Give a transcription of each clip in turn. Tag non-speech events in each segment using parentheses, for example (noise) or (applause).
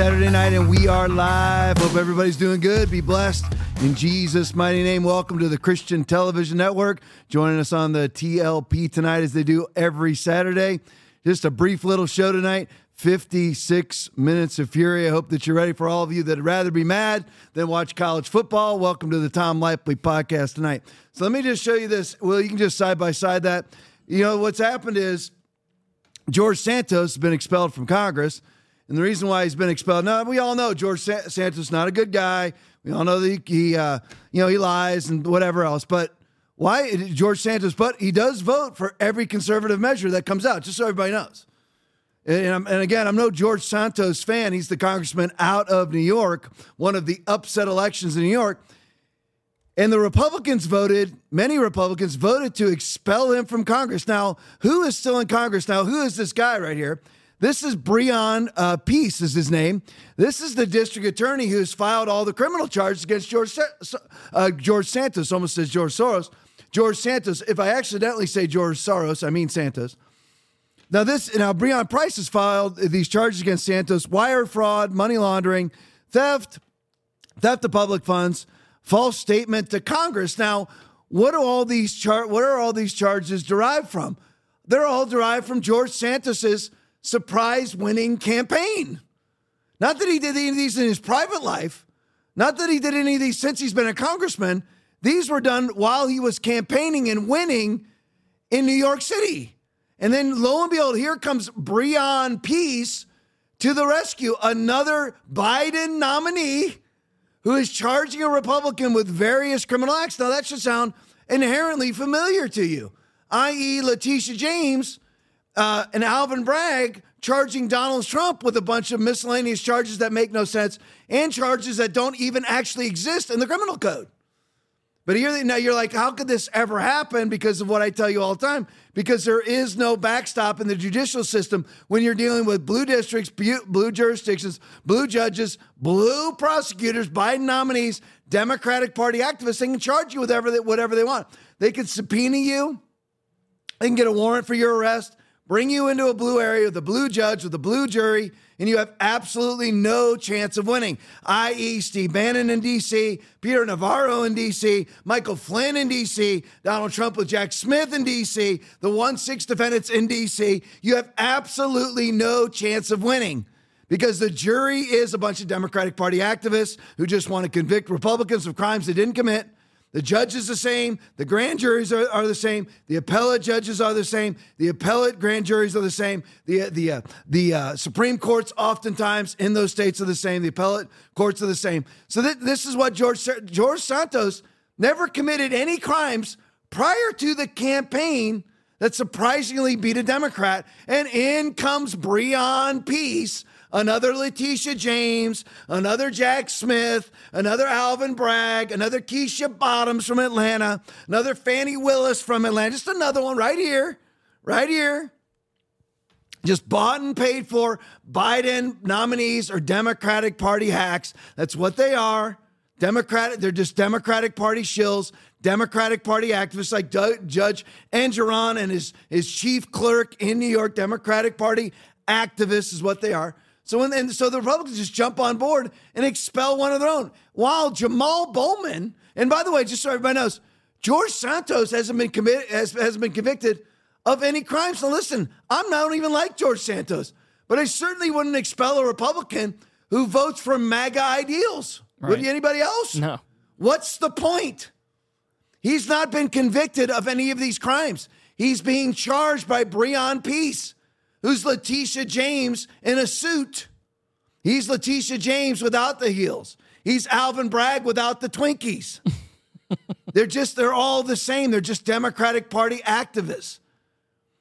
Saturday night, and we are live. Hope everybody's doing good. Be blessed in Jesus' mighty name. Welcome to the Christian Television Network. Joining us on the TLP tonight, as they do every Saturday. Just a brief little show tonight. 56 minutes of fury. I hope that you're ready for all of you that'd rather be mad than watch college football. Welcome to the Tom Laipply podcast tonight. So let me just show you this. Well, you can just side by side that. You know, what's happened is George Santos has been expelled from Congress. And the reason why he's been expelled, now we all know George Santos is not a good guy. We all know that he, uh, you know, he lies and whatever else. But why George Santos? But he does vote for every conservative measure that comes out, just so everybody knows. And, and, again, I'm no George Santos fan. He's the congressman out of New York, one of the upset elections in New York. And the Republicans voted, many Republicans voted to expel him from Congress. Now, who is still in Congress? Now, who is this guy right here? This is Breon uh, Peace, is his name. This is the district attorney who's filed all the criminal charges against George, uh, George Santos. Almost says George Soros. George Santos. If I accidentally say George Soros, I mean Santos. Now, this now Breon Price has filed these charges against Santos: wire fraud, money laundering, theft, theft of public funds, false statement to Congress. Now, what do all these char- What are all these charges derived from? They're all derived from George Santos's surprise winning campaign. Not that he did any of these in his private life, not that he did any of these since he's been a congressman. These were done while he was campaigning and winning in New York City. And then lo and behold, here comes Breon Peace to the rescue, another Biden nominee who is charging a Republican with various criminal acts. Now, that should sound inherently familiar to you, i.e., Letitia James uh, and Alvin Bragg charging Donald Trump with a bunch of miscellaneous charges that make no sense and charges that don't even actually exist in the criminal code. But here now you're like, how could this ever happen? Because of what I tell you all the time. Because there is no backstop in the judicial system when you're dealing with blue districts, blue jurisdictions, blue judges, blue prosecutors, Biden nominees, Democratic Party activists. They can charge you with whatever they, whatever they want. They can subpoena you. They can get a warrant for your arrest, bring you into a blue area with a blue judge, with a blue jury, and you have absolutely no chance of winning, i.e., Steve Bannon in D.C., Peter Navarro in D.C., Michael Flynn in D.C., Donald Trump with Jack Smith in D.C., the 1 6 defendants in D.C. You have absolutely no chance of winning because the jury is a bunch of Democratic Party activists who just want to convict Republicans of crimes they didn't commit. The judge is the same. The grand juries are, are the same. The appellate judges are the same. The appellate grand juries are the same. The the uh, the uh, Supreme Courts oftentimes in those states are the same. The appellate courts are the same. So th- this is what George George Santos never committed any crimes prior to the campaign that surprisingly beat a Democrat, and in comes Breon Peace another Letitia James, another Jack Smith, another Alvin Bragg, another Keisha Bottoms from Atlanta, another Fannie Willis from Atlanta, just another one right here, right here. Just bought and paid for Biden nominees or Democratic Party hacks. That's what they are. Democratic, they're just Democratic Party shills, Democratic Party activists like D- Judge Engoron and his, his chief clerk in New York, Democratic Party activists is what they are. So when and so the Republicans just jump on board and expel one of their own. While Jamal Bowman, and by the way, just so everybody knows, George Santos hasn't been committed has, hasn't been convicted of any crimes. Now listen, I'm not even like George Santos, but I certainly wouldn't expel a Republican who votes for MAGA ideals. Right. Would anybody else? No. What's the point? He's not been convicted of any of these crimes. He's being charged by Breon Peace who's Letitia James in a suit. He's Letitia James without the heels. He's Alvin Bragg without the Twinkies. (laughs) they're just, they're all the same. They're just Democratic Party activists.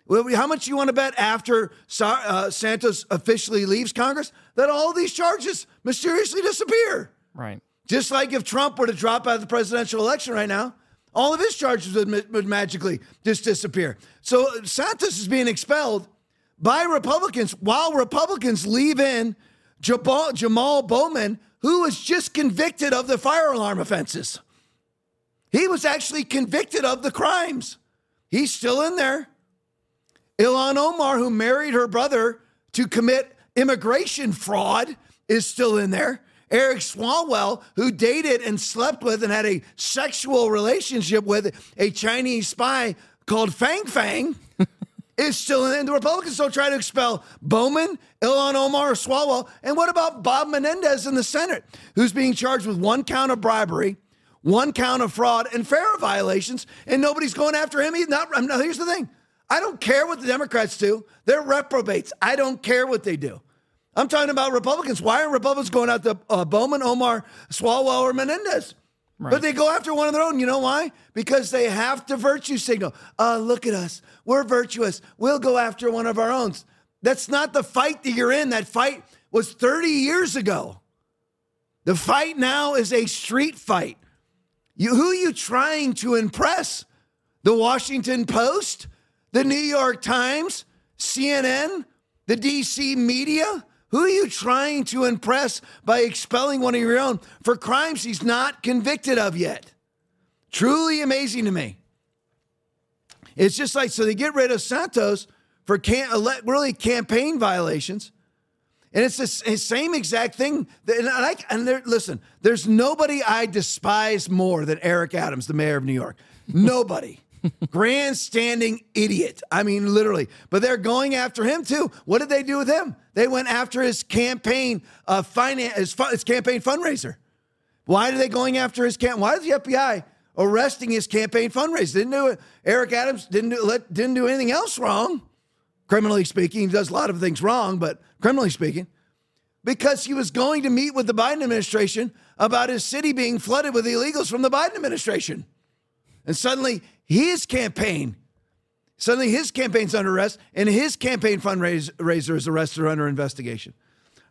How much you want to bet after uh, Santos officially leaves Congress that all these charges mysteriously disappear? Right. Just like if Trump were to drop out of the presidential election right now, all of his charges would, would magically just disappear. So Santos is being expelled by Republicans while Republicans leave in Jamal, Bowman, who was just convicted of the fire alarm offenses. He was actually convicted of the crimes. He's still in there. Ilhan Omar, who married her brother to commit immigration fraud is still in there. Eric Swalwell, who dated and slept with and had a sexual relationship with a Chinese spy called Fang Fang, (laughs) is still in. The Republicans still try to expel Bowman, Ilhan Omar, Swalwell. And what about Bob Menendez in the Senate, who's being charged with one count of bribery, one count of fraud, and fair violations, and nobody's going after him? He's not. Now, here's the thing I don't care what the Democrats do, they're reprobates. I don't care what they do. I'm talking about Republicans. Why aren't Republicans going after uh, Bowman, Omar, Swalwell, or Menendez? Right. But they go after one of their own. You know why? Because they have to virtue signal. Uh, look at us. We're virtuous. We'll go after one of our own. That's not the fight that you're in. That fight was 30 years ago. The fight now is a street fight. You, who are you trying to impress? The Washington Post? The New York Times? CNN? The DC media? Who are you trying to impress by expelling one of your own for crimes he's not convicted of yet? Truly amazing to me. It's just like, so they get rid of Santos for can, uh, really campaign violations. And it's the same exact thing. That, and I, and there, listen, there's nobody I despise more than Eric Adams, the mayor of New York. (laughs) Nobody. (laughs) Grandstanding idiot. I mean, literally. But they're going after him too. What did they do with him? They went after his campaign uh, finance, his, his campaign fundraiser. Why are they going after his camp? Why is the FBI arresting his campaign fundraiser? Didn't do it. Eric Adams didn't do let, didn't do anything else wrong, criminally speaking. He does a lot of things wrong, but criminally speaking, because he was going to meet with the Biden administration about his city being flooded with illegals from the Biden administration. And suddenly his campaign, suddenly his campaign's under arrest and his campaign fundraiser is arrested or under investigation.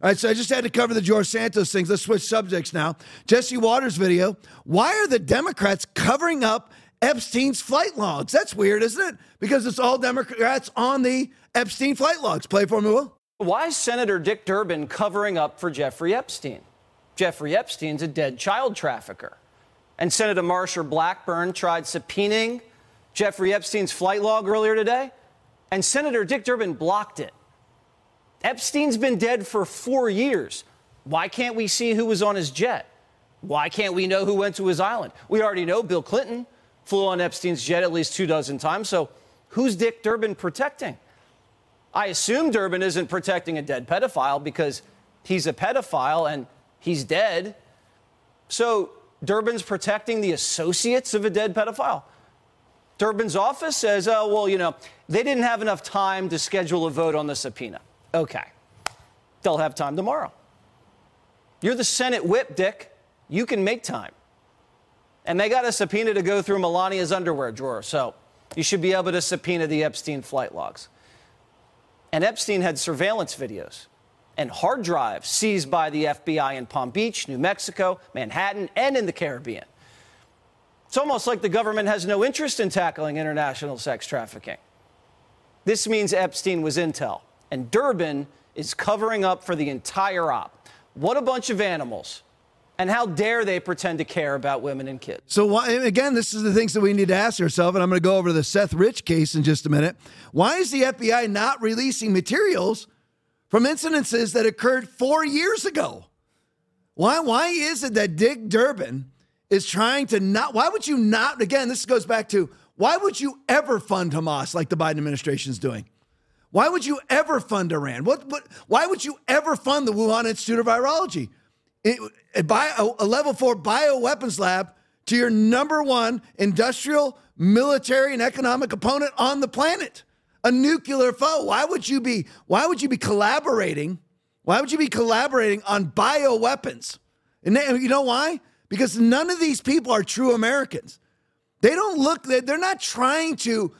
All right, so I just had to cover the George Santos things. Let's switch subjects now. Jesse Watters video. Why are the Democrats covering up Epstein's flight logs? That's weird, isn't it? Because it's all Democrats on the Epstein flight logs. Play for me, Will. Why is Senator Dick Durbin covering up for Jeffrey Epstein? Jeffrey Epstein's a dead child trafficker. And Senator Marsha Blackburn tried subpoenaing Jeffrey Epstein's flight log earlier today, and Senator Dick Durbin blocked it. Epstein's been dead for four years. Why can't we see who was on his jet? Why can't we know who went to his island? We already know Bill Clinton flew on Epstein's jet at least two dozen times, so who's Dick Durbin protecting? I assume Durbin isn't protecting a dead pedophile because he's a pedophile and he's dead. So Durbin's protecting the associates of a dead pedophile. Durbin's office says, oh, well, you know, they didn't have enough time to schedule a vote on the subpoena. Okay. They'll have time tomorrow. You're the Senate whip, Dick. You can make time. And they got a subpoena to go through Melania's underwear drawer, so you should be able to subpoena the Epstein flight logs. And Epstein had surveillance videos and hard drives seized by the FBI in Palm Beach, New Mexico, Manhattan, and in the Caribbean. It's almost like the government has no interest in tackling international sex trafficking. This means Epstein was intel, and Durbin is covering up for the entire op. What a bunch of animals. And how dare they pretend to care about women and kids? So, why, again, this is the things that we need to ask ourselves, and I'm going to go over the Seth Rich case in just a minute. Why is the FBI not releasing materials from incidences that occurred four years ago. Why, why is it that Dick Durbin is trying to not, why would you not, again, this goes back to why would you ever fund Hamas like the Biden administration is doing? Why would you ever fund Iran? What, what, why would you ever fund the Wuhan Institute of Virology? It, a, a level four bioweapons lab to your number one industrial, military, and economic opponent on the planet a nuclear foe. Why would you be why would you be collaborating? Why would you be collaborating on bioweapons? And you know why? Because none of these people are true Americans. They don't look they're not trying to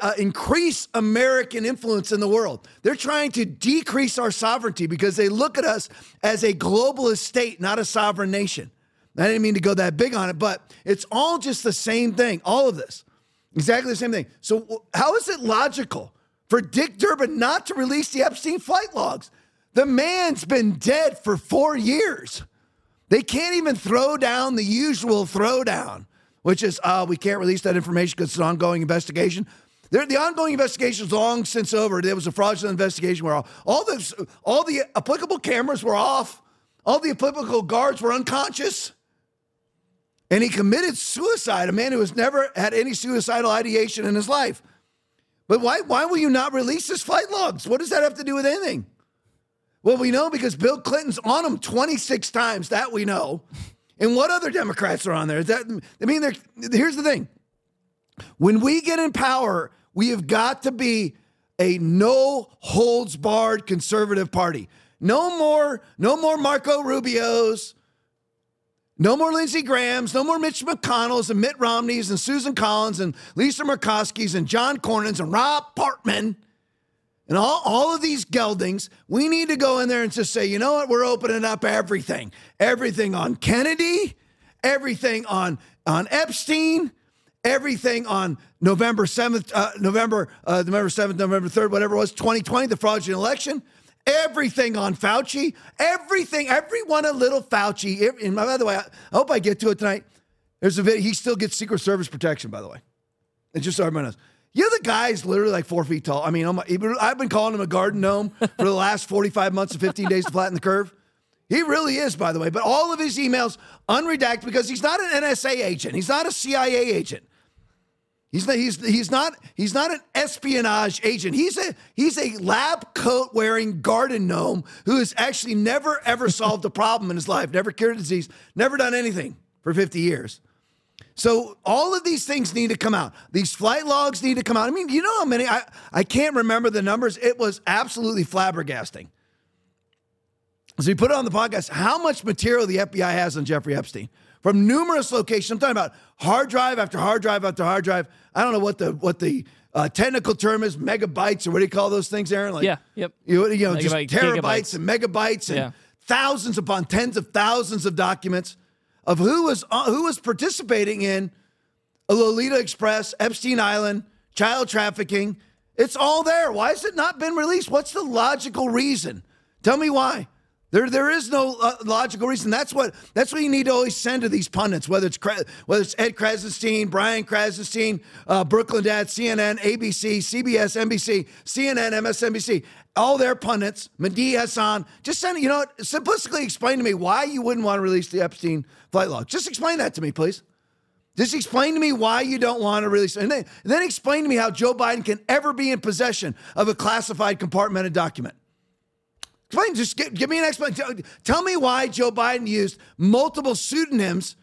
uh, increase American influence in the world. They're trying to decrease our sovereignty because they look at us as a globalist state, not a sovereign nation. I didn't mean to go that big on it, but it's all just the same thing, all of this. Exactly the same thing. So, how is it logical for Dick Durbin not to release the Epstein flight logs? The man's been dead for four years. They can't even throw down the usual throwdown, which is, uh, we can't release that information because it's an ongoing investigation. They're, the ongoing investigation is long since over. There was a fraudulent investigation where all, all the all the applicable cameras were off, all the applicable guards were unconscious, and he committed suicide. A man who has never had any suicidal ideation in his life. But why why will you not release his flight logs? What does that have to do with anything? Well, we know because Bill Clinton's on them 26 times. That we know. And what other Democrats are on there? That I mean, here's the thing: when we get in power, we have got to be a no holds barred conservative party. No more, no more Marco Rubio's, no more Lindsey Graham's, no more Mitch McConnell's and Mitt Romney's and Susan Collins and Lisa Murkowski's and John Cornyn's and Rob Portman and all, all of these geldings, we need to go in there and just say, you know what, we're opening up everything. Everything on Kennedy, everything on, on Epstein, everything on November 7th, uh, November, uh, November 7th, November 3rd, whatever it was, 2020, the fraudulent election. Everything on Fauci, everything, everyone a little Fauci. And by the way, I hope I get to it tonight. There's a video. He still gets Secret Service protection, by the way. It's just so everyone knows. You know, the guy's literally like four feet tall. I mean, I've been calling him a garden gnome for the last 45 months and 15 days to flatten the curve. He really is, by the way. But all of his emails unredacted because he's not an NSA agent. He's not a CIA agent. He's not, he's, he's not he's not an espionage agent. He's a he's a lab coat wearing garden gnome who has actually never ever solved a problem in his life, never cured a disease, never done anything for 50 years. So all of these things need to come out. These flight logs need to come out. I mean, you know how many? I, I can't remember the numbers. It was absolutely flabbergasting. So we put it on the podcast how much material the FBI has on Jeffrey Epstein from numerous locations. I'm talking about hard drive after hard drive after hard drive. I don't know what the what the uh, technical term is, megabytes or what do you call those things, Aaron? Like, yeah, yep. You, you know, Megabyte, just terabytes gigabytes. and megabytes and yeah. thousands upon tens of thousands of documents of who was uh, who was participating in a Lolita Express, Epstein Island, child trafficking. It's all there. Why has it not been released? What's the logical reason? Tell me why. There, there is no uh, logical reason. That's what that's what you need to always send to these pundits, whether it's whether it's Ed Krassenstein, Brian Krassenstein, uh, Brooklyn Dad, CNN, ABC, CBS, NBC, CNN, MSNBC, all their pundits, Mehdi Hasan. Just send you know, simplistically explain to me why you wouldn't want to release the Epstein flight log. Just explain that to me, please. Just explain to me why you don't want to release, and then, and then explain to me how Joe Biden can ever be in possession of a classified compartmented document. Explain, just give, give me an explanation. Tell me why Joe Biden used multiple pseudonyms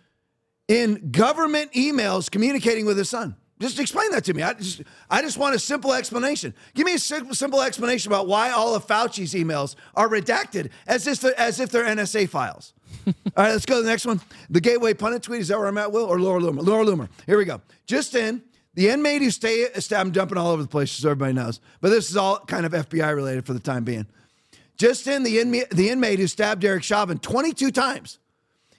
in government emails communicating with his son. Just explain that to me. I just, I just want a simple explanation. Give me a simple explanation about why all of Fauci's emails are redacted as if they're, as if they're NSA files. (laughs) all right, let's go to the next one. The Gateway Pundit tweet. Is that where I'm at, Will? Or Laura Loomer? Laura Loomer. Here we go. Just in, the inmate who stay, I'm jumping all over the place, so everybody knows. But this is all kind of FBI related for the time being. Just in, the inmate, the inmate who stabbed Derek Chauvin 22 times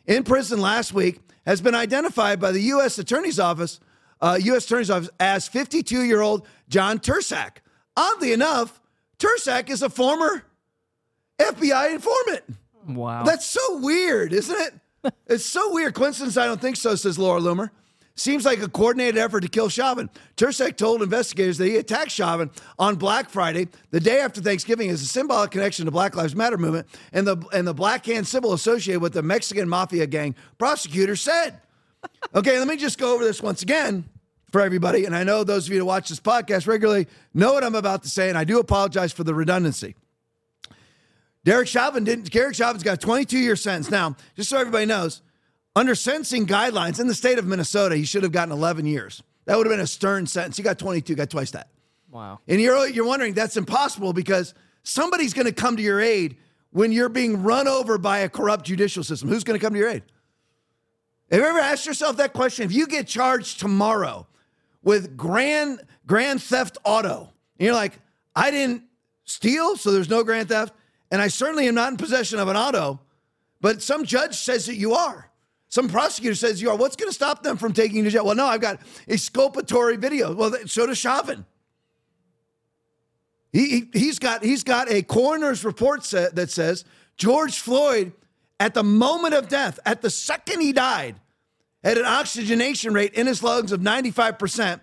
in prison last week has been identified by the U.S. Attorney's Office, uh, U.S. Attorney's Office, as 52 year old John Turscak. Oddly enough, Turscak is a former FBI informant. Wow. That's so weird, isn't it? (laughs) it's so weird. Coincidence? I don't think so, says Laura Loomer. Seems like a coordinated effort to kill Chauvin. Turscak told investigators that he attacked Chauvin on Black Friday, the day after Thanksgiving, as a symbolic connection to Black Lives Matter movement and the and the black hand symbol associated with the Mexican mafia gang. Prosecutor said. (laughs) Okay, let me just go over this once again for everybody. And I know those of you who watch this podcast regularly know what I'm about to say, and I do apologize for the redundancy. Derek Chauvin didn't. Derek Chauvin's got a 22 year sentence. Now, just so everybody knows, under sentencing guidelines in the state of Minnesota, he should have gotten 11 years. That would have been a stern sentence. He got 22, got twice that. Wow. And you're, you're wondering, that's impossible because somebody's going to come to your aid when you're being run over by a corrupt judicial system. Who's going to come to your aid? Have you ever asked yourself that question? If you get charged tomorrow with grand grand theft auto, and you're like, I didn't steal, so there's no grand theft, and I certainly am not in possession of an auto, but some judge says that you are. Some prosecutor says you are. What's going to stop them from taking you to jail? Well, no, I've got exculpatory video. Well, so does Chauvin. He, he, has got, he's got a coroner's report sa- that says George Floyd, at the moment of death, at the second he died, had an oxygenation rate in his lungs of 95%,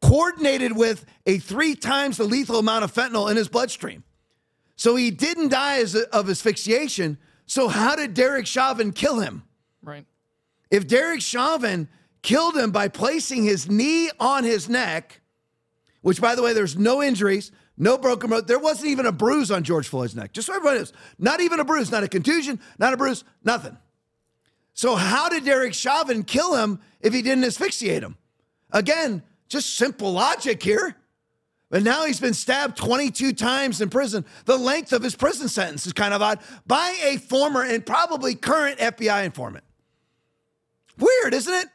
coordinated with a three times the lethal amount of fentanyl in his bloodstream. So he didn't die as a, of asphyxiation. So how did Derek Chauvin kill him? Right. If Derek Chauvin killed him by placing his knee on his neck, which by the way, there's no injuries, no broken bone, there wasn't even a bruise on George Floyd's neck. Just so everybody knows, not even a bruise, not a contusion, not a bruise, nothing. So how did Derek Chauvin kill him if he didn't asphyxiate him? Again, just simple logic here. But now he's been stabbed 22 times in prison. The length of his prison sentence is kind of odd by a former and probably current FBI informant. Weird, isn't it?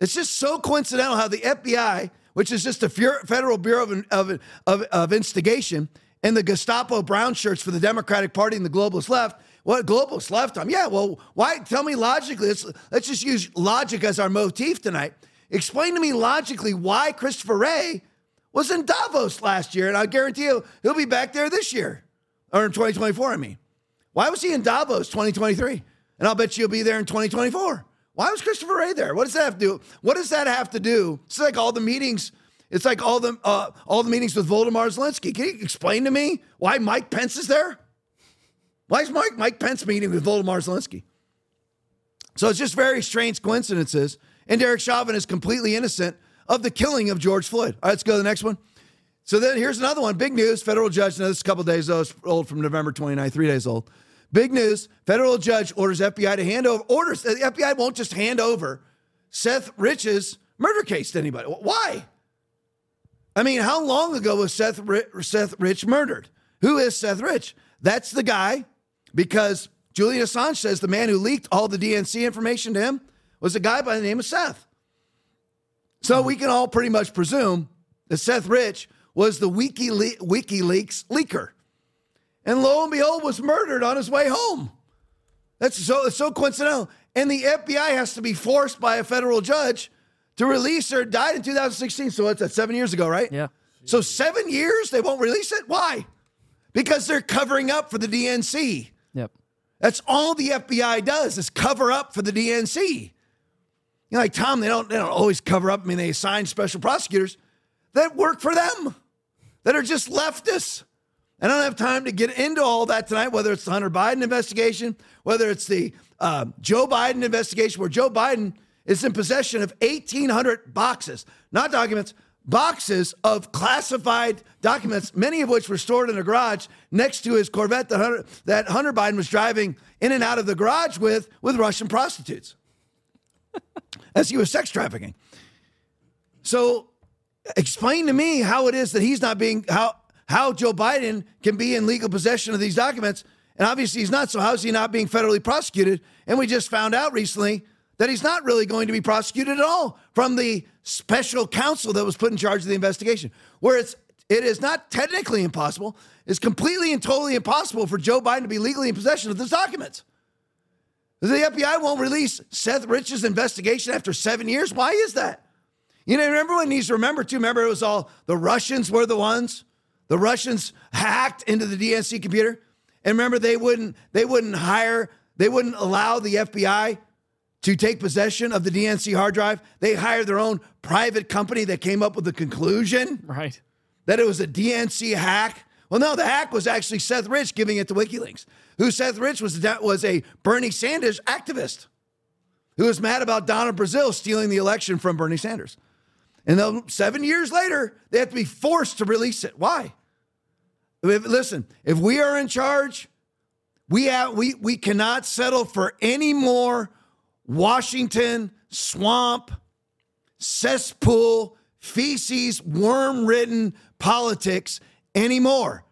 It's just so coincidental how the FBI, which is just a Federal Bureau of, of, of, of Instigation, and the Gestapo brown shirts for the Democratic Party and the globalist left, what globalist left I'm Yeah, well, why? Tell me logically. Let's, let's just use logic as our motif tonight. Explain to me logically why Christopher Wray was in Davos last year, and I guarantee you he'll be back there this year, or in 2024, I mean. Why was he in Davos 2023? And I'll bet you he'll be there in 2024. Why was Christopher Wray there? What does that have to do? What does that have to do? It's like all the meetings. It's like all the uh, all the meetings with Volodymyr Zelensky. Can you explain to me why Mike Pence is there? Why is Mike Mike Pence meeting with Volodymyr Zelensky? So it's just very strange coincidences. And Derek Chauvin is completely innocent of the killing of George Floyd. All right, let's go to the next one. So then here's another one. Big news. Federal judge, now this is a couple days old, from November 29, three days old. Big news. Federal judge orders FBI to hand over, orders, the FBI won't just hand over Seth Rich's murder case to anybody. Why? I mean, how long ago was Seth, Seth Rich murdered? Who is Seth Rich? That's the guy because Julian Assange says the man who leaked all the DNC information to him was a guy by the name of Seth. So we can all pretty much presume that Seth Rich was the WikiLe- WikiLeaks leaker. And lo and behold, was murdered on his way home. That's so, so coincidental. And the FBI has to be forced by a federal judge to release her. Died in 2016. So what's that, seven years ago, right? Yeah. So seven years, they won't release it? Why? Because they're covering up for the DNC. Yep. That's all the FBI does is cover up for the DNC. You know, like Tom, they don't they don't always cover up. I mean, they assign special prosecutors that work for them, that are just leftists. I don't have time to get into all that tonight, whether it's the Hunter Biden investigation, whether it's the uh, Joe Biden investigation, where Joe Biden is in possession of 1,800 boxes, not documents, boxes of classified documents, many of which were stored in a garage next to his Corvette that Hunter, that Hunter Biden was driving in and out of the garage with, with Russian prostitutes (laughs) as he was sex trafficking. So explain to me how it is that he's not being how how Joe Biden can be in legal possession of these documents. And obviously he's not. So how is he not being federally prosecuted? And we just found out recently that he's not really going to be prosecuted at all from the special counsel that was put in charge of the investigation, where it's it is not technically impossible, it's completely and totally impossible for Joe Biden to be legally in possession of those documents. The FBI won't release Seth Rich's investigation after seven years. Why is that? You know, remember when to remember too? Remember it was all the Russians were the ones. The Russians hacked into the DNC computer. And remember, they wouldn't they wouldn't hire, they wouldn't allow the FBI to take possession of the DNC hard drive. They hired their own private company that came up with the conclusion right. that it was a DNC hack. Well, no, the hack was actually Seth Rich giving it to WikiLeaks who Seth Rich was, was a Bernie Sanders activist who was mad about Donna Brazile stealing the election from Bernie Sanders. And then seven years later, they have to be forced to release it. Why? If, listen, if we are in charge, we, have, we, we cannot settle for any more Washington swamp, cesspool, feces, worm ridden politics anymore.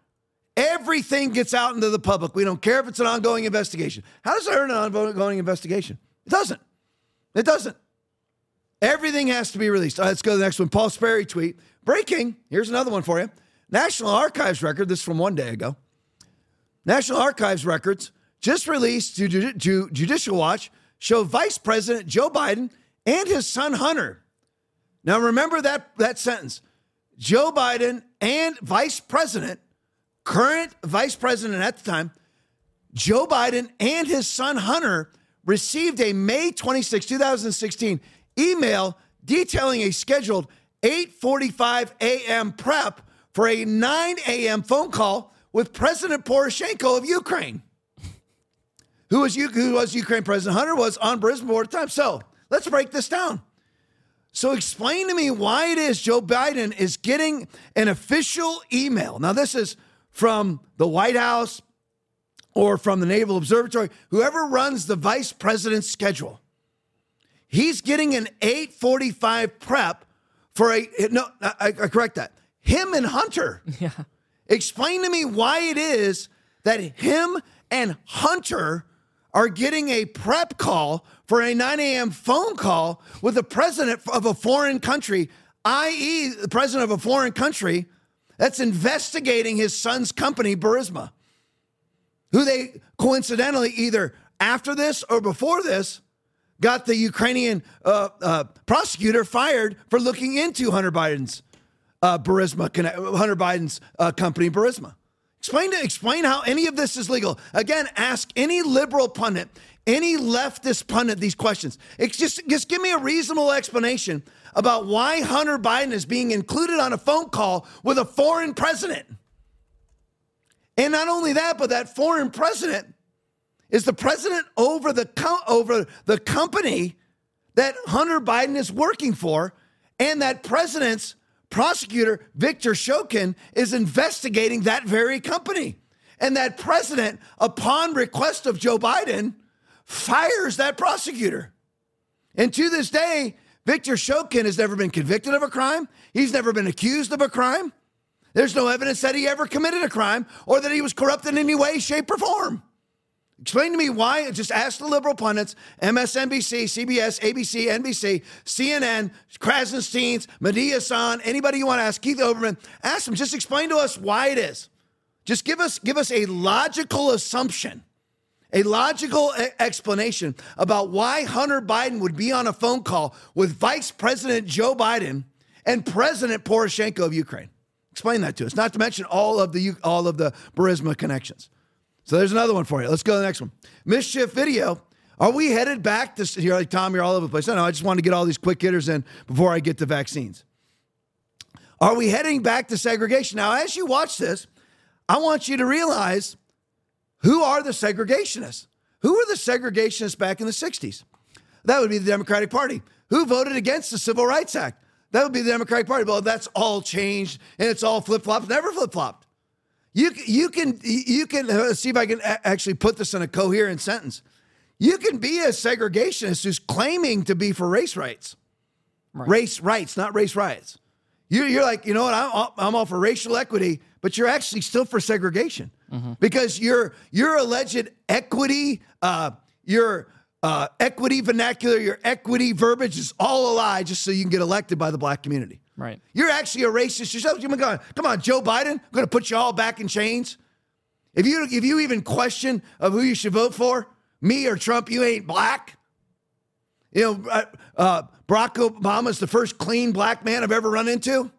Everything gets out into the public. We don't care if it's an ongoing investigation. How does it hurt an ongoing investigation? It doesn't. It doesn't. Everything has to be released. let's go to the next one. Paul Sperry tweet. Breaking. Here's another one for you. National Archives record. This is from one day ago. National Archives records just released to, to Judicial Watch show Vice President Joe Biden and his son Hunter. Now remember that that sentence. Joe Biden and Vice President current vice president at the time, Joe Biden and his son Hunter received a May 26, 2016 email detailing a scheduled 8:45 a.m. prep for a 9 a.m. phone call with President Poroshenko of Ukraine. Who was, who was Ukraine President Hunter was on at the time. So let's break this down. So explain to me why it is Joe Biden is getting an official email. Now, this is from the White House or from the Naval Observatory, whoever runs the vice president's schedule. He's getting an 845 prep for a, no, I, I correct that. Him and Hunter. (laughs) Yeah. Explain to me why it is that him and Hunter are getting a prep call for a 9 a.m. phone call with the president of a foreign country, i.e., the president of a foreign country that's investigating his son's company, Burisma, who they coincidentally either after this or before this got the Ukrainian uh, uh, prosecutor fired for looking into Hunter Biden's uh, Burisma, Hunter Biden's uh, company, Burisma. Explain to explain how any of this is legal. Again, ask any liberal pundit, any leftist pundit these questions. It's just just give me a reasonable explanation about why Hunter Biden is being included on a phone call with a foreign president. And not only that, but that foreign president is the president over the co- over the company that Hunter Biden is working for, and that president's prosecutor Victor Shokin is investigating that very company. And that president, upon request of Joe Biden, fires that prosecutor. And to this day, Victor Shokin has never been convicted of a crime. He's never been accused of a crime. There's no evidence that he ever committed a crime or that he was corrupt in any way, shape, or form. Explain to me why. Just ask the liberal pundits, MSNBC, CBS, ABC, NBC, CNN, Krassensteins, Mehdi Hasan, anybody you want to ask, Keith Olbermann, ask them. Just explain to us why it is. Just give us give us a logical assumption, a logical explanation about why Hunter Biden would be on a phone call with Vice President Joe Biden and President Poroshenko of Ukraine. Explain that to us. Not to mention all of the all of the Burisma connections. So there's another one for you. Let's go to the next one. Mischief video. Are we headed back to you're like Tom, you're all over the place. No, no, I just want to get all these quick hitters in before I get to vaccines. Are we heading back to segregation? Now, as you watch this, I want you to realize who are the segregationists? Who were the segregationists back in the 60s? That would be the Democratic Party. Who voted against the Civil Rights Act? That would be the Democratic Party. Well, that's all changed and it's all flip flopped. Never flip flopped. You you can you can uh, see if I can actually put this in a coherent sentence. You can be a segregationist who's claiming to be for race rights, right. race rights, not race riots. You, you're like, you know what? I'm all, I'm all for racial equity, but you're actually still for segregation mm-hmm. because your your alleged equity, uh, your uh, equity vernacular, your equity verbiage is all a lie, just so you can get elected by the black community. Right. You're actually a racist yourself. You're going, come on, Joe Biden, I'm going to put you all back in chains. If you if you even question of who you should vote for, me or Trump, you ain't black. You know, uh, uh, Barack Obama's the first clean black man I've ever run into,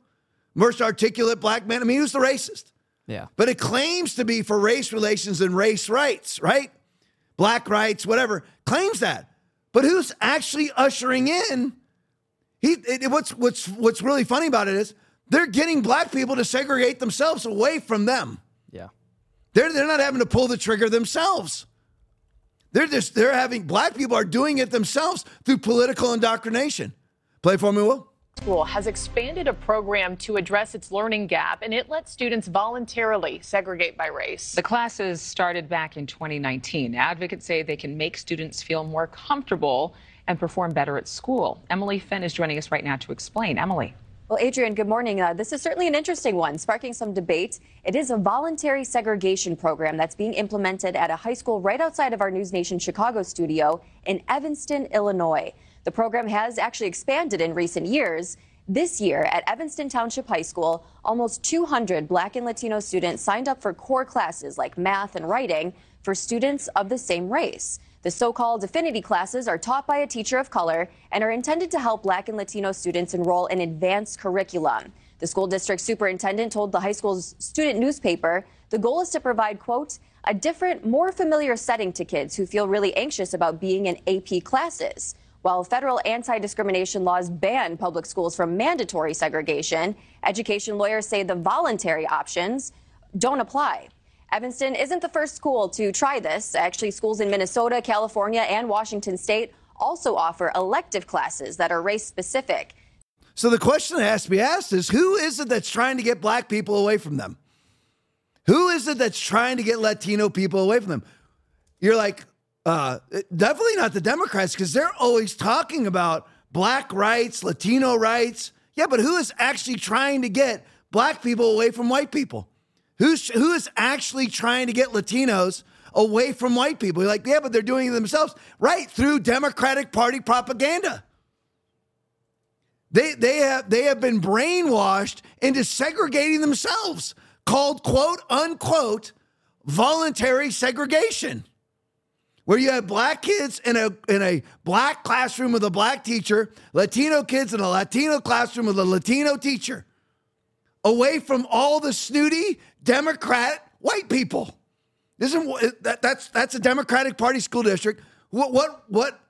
most articulate black man. I mean, who's the racist? Yeah. But it claims to be for race relations and race rights, right? Black rights, whatever, claims that. But who's actually ushering in he it, what's what's what's really funny about it is they're getting black people to segregate themselves away from them. Yeah. They're they're not having to pull the trigger themselves. They're just they're having black people are doing it themselves through political indoctrination. Play for me, Will. School has expanded a program to address its learning gap, and it lets students voluntarily segregate by race. The classes started back in 2019. Advocates say they can make students feel more comfortable and perform better at school. Emily Finn is joining us right now to explain. Emily. Well, Adrian, good morning. Uh, this is certainly an interesting one, sparking some debate. It is a voluntary segregation program that's being implemented at a high school right outside of our News Nation Chicago studio in Evanston, Illinois. The program has actually expanded in recent years. This year at Evanston Township High School, almost 200 Black and Latino students signed up for core classes like math and writing for students of the same race. The so-called affinity classes are taught by a teacher of color and are intended to help Black and Latino students enroll in advanced curriculum. The school district superintendent told the high school's student newspaper the goal is to provide, quote, a different, more familiar setting to kids who feel really anxious about being in AP classes. While federal anti discrimination laws ban public schools from mandatory segregation, education lawyers say the voluntary options don't apply. Evanston isn't the first school to try this. Actually, schools in Minnesota, California, and Washington state also offer elective classes that are race specific. So the question that has to be asked is who is it that's trying to get black people away from them? Who is it that's trying to get Latino people away from them? You're like, uh, definitely not the Democrats because they're always talking about black rights, Latino rights. Yeah, but who is actually trying to get black people away from white people? Who's who is actually trying to get Latinos away from white people? You're like, yeah, but they're doing it themselves, right? Through Democratic Party propaganda. They they have they have been brainwashed into segregating themselves, called quote unquote voluntary segregation where you have black kids in a in a black classroom with a black teacher, Latino kids in a Latino classroom with a Latino teacher, away from all the snooty Democrat white people. Isn't that that's that's a Democratic Party school district? What what what?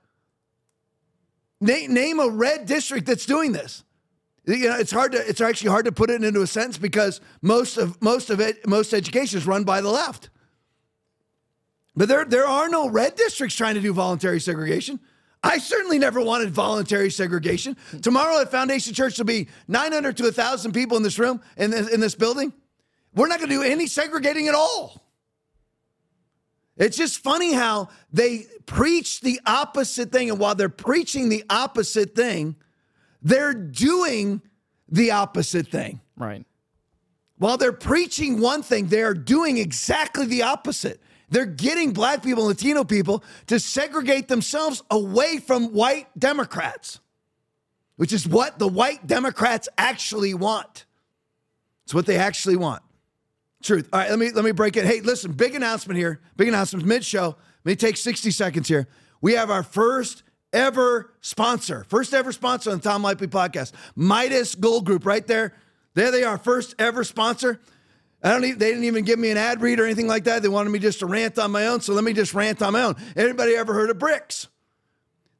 Name, name a red district that's doing this. You know, it's hard to it's actually hard to put it into a sentence because most of most of it most education is run by the left. But there, there are no red districts trying to do voluntary segregation. I certainly never wanted voluntary segregation. Tomorrow at Foundation Church, there'll be 900 to 1,000 people in this room, in this, in this building. We're not going to do any segregating at all. It's just funny how they preach the opposite thing. And while they're preaching the opposite thing, they're doing the opposite thing. Right. While they're preaching one thing, they're doing exactly the opposite. They're getting black people Latino people to segregate themselves away from white Democrats, which is what the white Democrats actually want. It's what they actually want. Truth. All right, let me let me break it. Hey, listen, big announcement here. Big announcement mid show. Let me take 60 seconds here. We have our first ever sponsor, first ever sponsor on the Tom Laipply podcast, Midas Gold Group, right there. There they are, first ever sponsor. I don't they didn't even give me an ad read or anything like that. They wanted me just to rant on my own. So let me just rant on my own. Anybody ever heard of BRICS?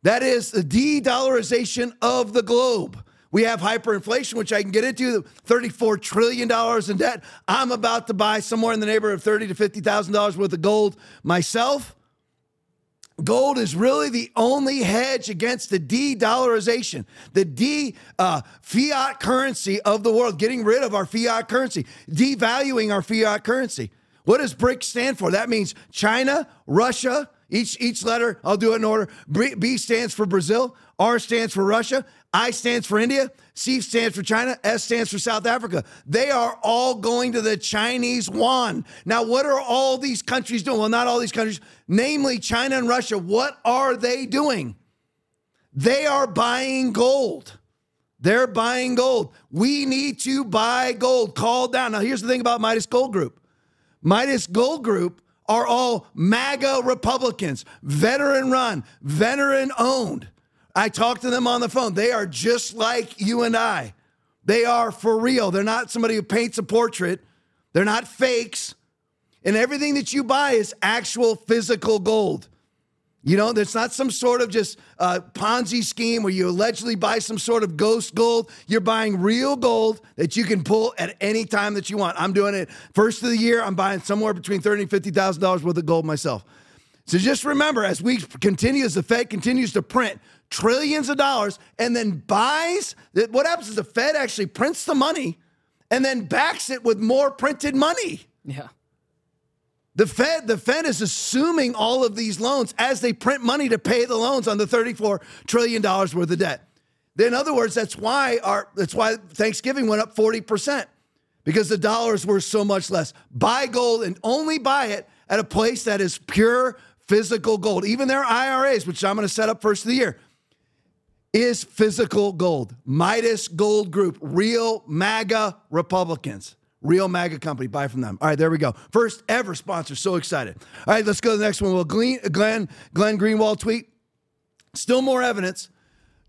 That is the de-dollarization of the globe. We have hyperinflation, which I can get into, $34 trillion in debt. I'm about to buy somewhere in the neighborhood of 30 to $50,000 worth of gold myself. Gold is really the only hedge against the de dollarization, the de uh, fiat currency of the world, getting rid of our fiat currency, devaluing our fiat currency. What does BRICS stand for? That means China, Russia, each, each letter, I'll do it in order. B stands for Brazil, R stands for Russia, I stands for India, C stands for China, S stands for South Africa. They are all going to the Chinese yuan. Now, what are all these countries doing? Well, not all these countries, namely China and Russia. What are they doing? They are buying gold. They're buying gold. We need to buy gold. Call down. Now, here's the thing about Midas Gold Group Midas Gold Group are all MAGA Republicans, veteran run, veteran owned. I talked to them on the phone. They are just like you and I. They are for real. They're not somebody who paints a portrait, they're not fakes. And everything that you buy is actual physical gold. You know, there's not some sort of just uh, Ponzi scheme where you allegedly buy some sort of ghost gold. You're buying real gold that you can pull at any time that you want. I'm doing it first of the year. I'm buying somewhere between thirty and fifty thousand dollars worth of gold myself. So just remember, as we continue, as the Fed continues to print trillions of dollars and then buys, what happens is the Fed actually prints the money and then backs it with more printed money. Yeah. The Fed, the Fed is assuming all of these loans as they print money to pay the loans on the $34 trillion worth of debt. In other words, that's why our that's why Thanksgiving went up 40%, because the dollars were so much less. Buy gold and only buy it at a place that is pure physical gold. Even their IRAs, which I'm going to set up first of the year, is physical gold. Midas Gold Group, real MAGA Republicans. Real MAGA company. Buy from them. All right, there we go. First ever sponsor. So excited. All right, let's go to the next one. Well, Glenn, Glenn, Glenn Greenwald tweet. Still more evidence.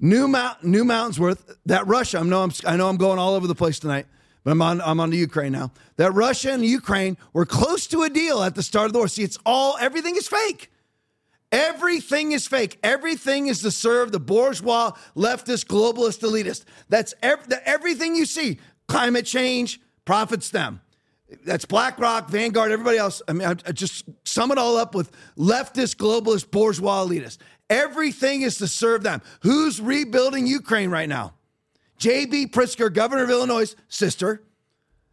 New Mount, New Mountains that Russia. I know I'm, I know I'm going all over the place tonight, but I'm on I'm on the Ukraine now. That Russia and Ukraine were close to a deal at the start of the war. See, it's all everything is fake. Every Everything is fake. Everything is to serve the bourgeois, leftist, globalist, elitist. That's ev- the, everything you see. Climate change profits them. That's BlackRock, Vanguard, everybody else. I mean, I, I just sum it all up with leftist, globalist, bourgeois, elitist. Everything is to serve them. Who's rebuilding Ukraine right now? J.B. Pritzker, governor of Illinois' sister,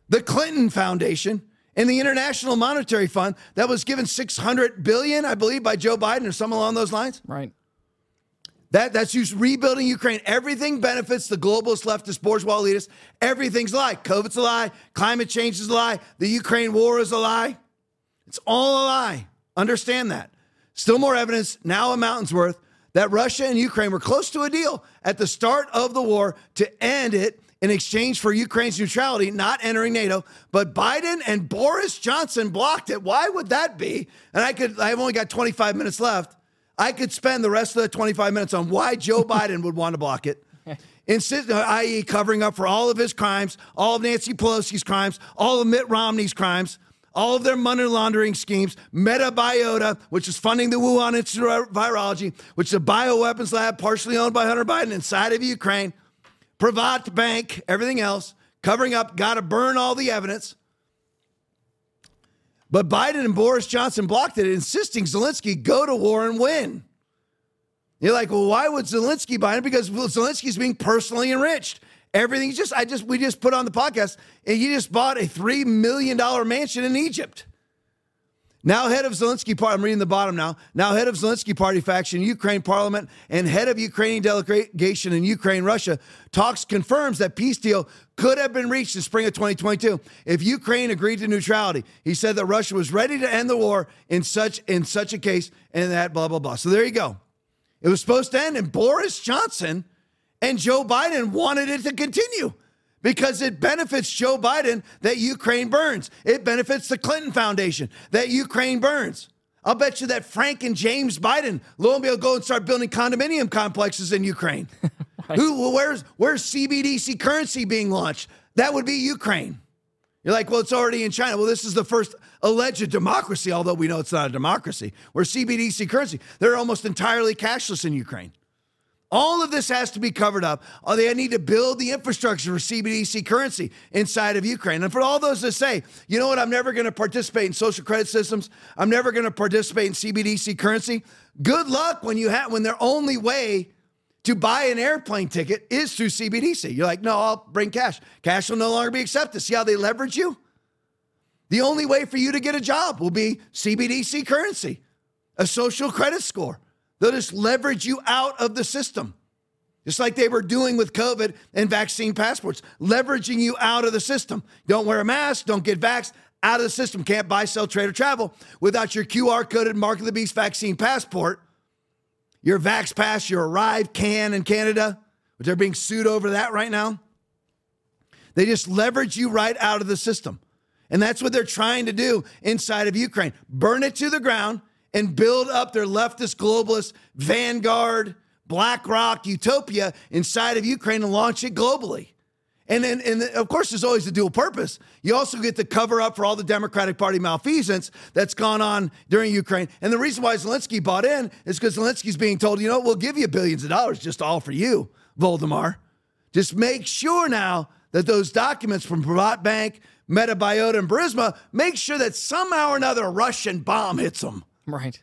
the Clinton Foundation, and the International Monetary Fund that was given 600 billion, I believe, by Joe Biden or something along those lines. Right. That that's used rebuilding Ukraine. Everything benefits the globalist, leftist, bourgeois elitists. Everything's a lie. COVID's a lie. Climate change is a lie. The Ukraine war is a lie. It's all a lie. Understand that. Still more evidence now a Mountain's Worth that Russia and Ukraine were close to a deal at the start of the war to end it in exchange for Ukraine's neutrality, not entering NATO. But Biden and Boris Johnson blocked it. Why would that be? And I could, I've only got 25 minutes left. I could spend the rest of the 25 minutes on why Joe (laughs) Biden would want to block it. Insist, i.e., covering up for all of his crimes, all of Nancy Pelosi's crimes, all of Mitt Romney's crimes, all of their money laundering schemes, Metabiota, which is funding the Wuhan Institute of Virology, which is a bioweapons lab partially owned by Hunter Biden inside of Ukraine, Privat Bank, everything else, covering up, got to burn all the evidence. But Biden and Boris Johnson blocked it, insisting Zelensky go to war and win. You're like, well, why would Zelensky buy it? Because Zelensky's being personally enriched. Everything's just, I just, we just put on the podcast, and you just bought a $3 million mansion in Egypt. Now, head of Zelensky party, I'm reading the bottom now. Now, head of Zelensky party faction, Ukraine parliament, and head of Ukrainian delegation in Ukraine, Russia, talks confirms that peace deal could have been reached in spring of 2022 if Ukraine agreed to neutrality. He said that Russia was ready to end the war in such in such a case, and that blah blah blah. So there you go. It was supposed to end, and Boris Johnson and Joe Biden wanted it to continue because it benefits Joe Biden that Ukraine burns. It benefits the Clinton Foundation that Ukraine burns. I'll bet you that Frank and James Biden, lo and behold, go and start building condominium complexes in Ukraine. (laughs) right. Who, where's, where's CBDC currency being launched? That would be Ukraine. You're like, well, it's already in China. Well, this is the first alleged democracy, although we know it's not a democracy, where CBDC currency, they're almost entirely cashless in Ukraine. All of this has to be covered up. Oh, they need to build the infrastructure for CBDC currency inside of Ukraine. And for all those that say, you know what, I'm never going to participate in social credit systems, I'm never going to participate in CBDC currency. Good luck when you have when their only way to buy an airplane ticket is through CBDC. You're like, no, I'll bring cash. Cash will no longer be accepted. See how they leverage you? The only way for you to get a job will be CBDC currency, a social credit score. They'll just leverage you out of the system, just like they were doing with COVID and vaccine passports, leveraging you out of the system. Don't wear a mask, don't get vaxxed, out of the system. Can't buy, sell, trade, or travel without your QR coded Mark of the Beast vaccine passport. Your Vax Pass, your ArriveCAN in Canada, which they're being sued over that right now. They just leverage you right out of the system. And that's what they're trying to do inside of Ukraine burn it to the ground and build up their leftist globalist vanguard, BlackRock utopia inside of Ukraine and launch it globally. And then, and of course, there's always a dual purpose. You also get to cover up for all the Democratic Party malfeasance that's gone on during Ukraine. And the reason why Zelensky bought in is because Zelensky's being told, you know, we'll give you billions of dollars just all for you, Voldemar. Just make sure now that those documents from Privat Bank, Metabiota, and Burisma make sure that somehow or another a Russian bomb hits them. (laughs) Right.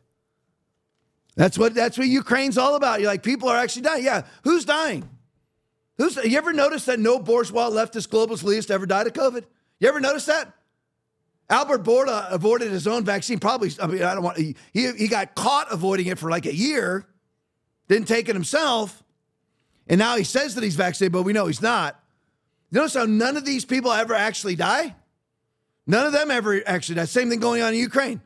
That's what that's what Ukraine's all about. You're like, people are actually dying. Yeah, who's dying? Who's you ever noticed that no bourgeois leftist globalist elitist ever died of COVID? You ever notice that? Albert Bourla avoided his own vaccine. Probably, I mean, I don't want. He, he he got caught avoiding it for like a year, didn't take it himself, and now he says that he's vaccinated, but we know he's not. You notice how none of these people ever actually die? None of them ever actually die. Same thing going on in Ukraine.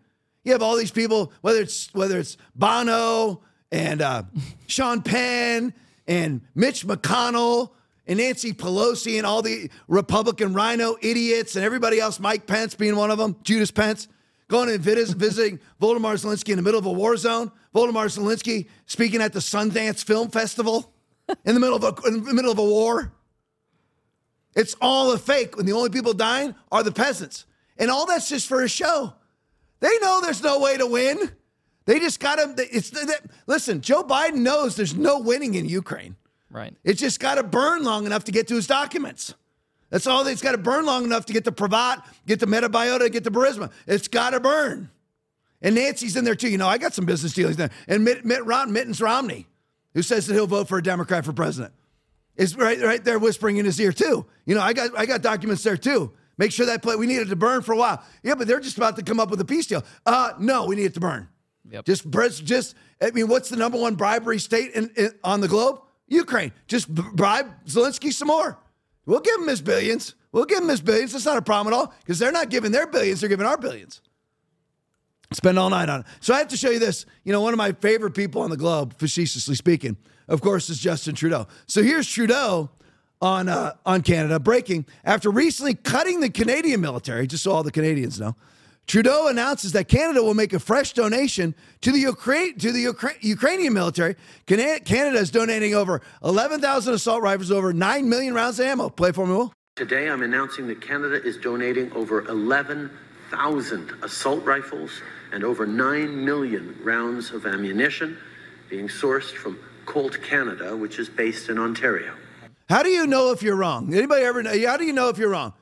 You have all these people, whether it's whether it's Bono and uh, (laughs) Sean Penn and Mitch McConnell and Nancy Pelosi and all the Republican RINO idiots and everybody else, Mike Pence being one of them, Judas Pence, going and (laughs) visiting Volodymyr Zelensky in the middle of a war zone. Volodymyr Zelensky speaking at the Sundance Film Festival in the middle of a, in the middle of a war. It's all a fake. And the only people dying are the peasants. And all that's just for a show. They know there's no way to win. They just got to. It's listen. Joe Biden knows there's no winning in Ukraine. Right. It's just got to burn long enough to get to his documents. That's all. It's got to burn long enough to get the Privat, get the Metabiota, get the Burisma. It's got to burn. And Nancy's in there too. You know, I got some business dealings there. And Mitt, Mitt Rom, Mittens Romney, who says that he'll vote for a Democrat for president, is right, right there whispering in his ear too. You know, I got, I got documents there too. Make sure that play we needed to burn for a while. Yeah, but they're just about to come up with a peace deal. Uh, no, we need it to burn. Yep. Just, just. I mean, what's the number one bribery state in, in, on the globe? Ukraine. Just bribe Zelensky some more. We'll give him his billions. We'll give him his billions. That's not a problem at all because they're not giving their billions; they're giving our billions. Spend all night on it. So I have to show you this. You know, one of my favorite people on the globe, facetiously speaking, of course, is Justin Trudeau. So here's Trudeau on uh, on Canada breaking after recently cutting the Canadian military. Just so all the Canadians know, Trudeau announces that Canada will make a fresh donation to the Ukraine to the Ukra- Ukrainian military. Canada is donating over 11,000 assault rifles, over 9 million rounds of ammo. Play for me, Will. Today, I'm announcing that Canada is donating over 11,000 assault rifles and over 9 million rounds of ammunition being sourced from Colt Canada, which is based in Ontario. How do you know if you're wrong? Anybody ever know? How do you know if you're wrong?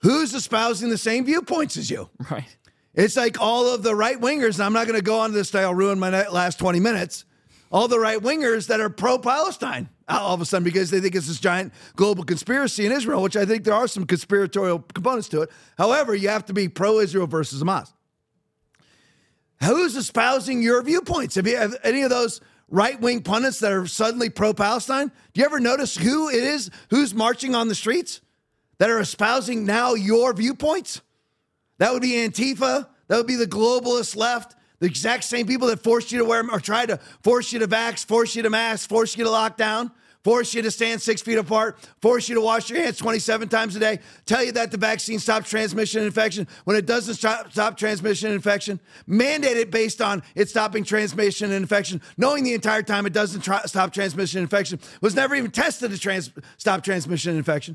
Who's espousing the same viewpoints as you? (laughs) Right. It's like all of the right wingers, and I'm not going to go on this I'll ruin my last 20 minutes. All the right wingers that are pro Palestine all of a sudden because they think it's this giant global conspiracy in Israel, which I think there are some conspiratorial components to it. However, you have to be pro Israel versus Hamas. Who's espousing your viewpoints? Have you have any of those right wing pundits that are suddenly pro Palestine? Do you ever notice who it is who's marching on the streets that are espousing now your viewpoints? That would be Antifa. That would be the globalist left. The exact same people that forced you to wear or tried to force you to vax, force you to mask, force you to lock down, force you to stand six feet apart, force you to wash your hands 27 times a day, tell you that the vaccine stops transmission and infection when it doesn't stop, stop transmission and infection, mandate it based on it stopping transmission and infection, knowing the entire time it doesn't stop transmission and infection, was never even tested to trans, stop transmission and infection.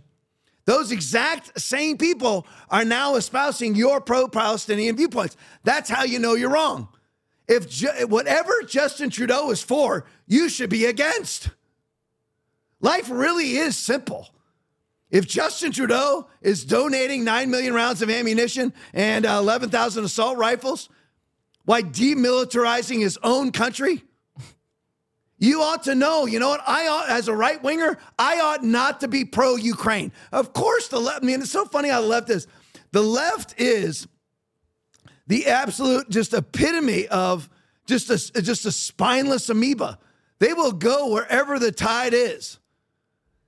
Those exact same people are now espousing your pro Palestinian viewpoints. That's how you know you're wrong. If ju- whatever Justin Trudeau is for, you should be against. Life really is simple. If Justin Trudeau is donating 9 million rounds of ammunition and uh, 11,000 assault rifles why demilitarizing his own country, you ought to know, you know what? I ought, as a right winger, I ought not to be pro Ukraine. Of course, the left, I mean, it's so funny how the left is. The left is the absolute just epitome of just a, just a spineless amoeba. They will go wherever the tide is.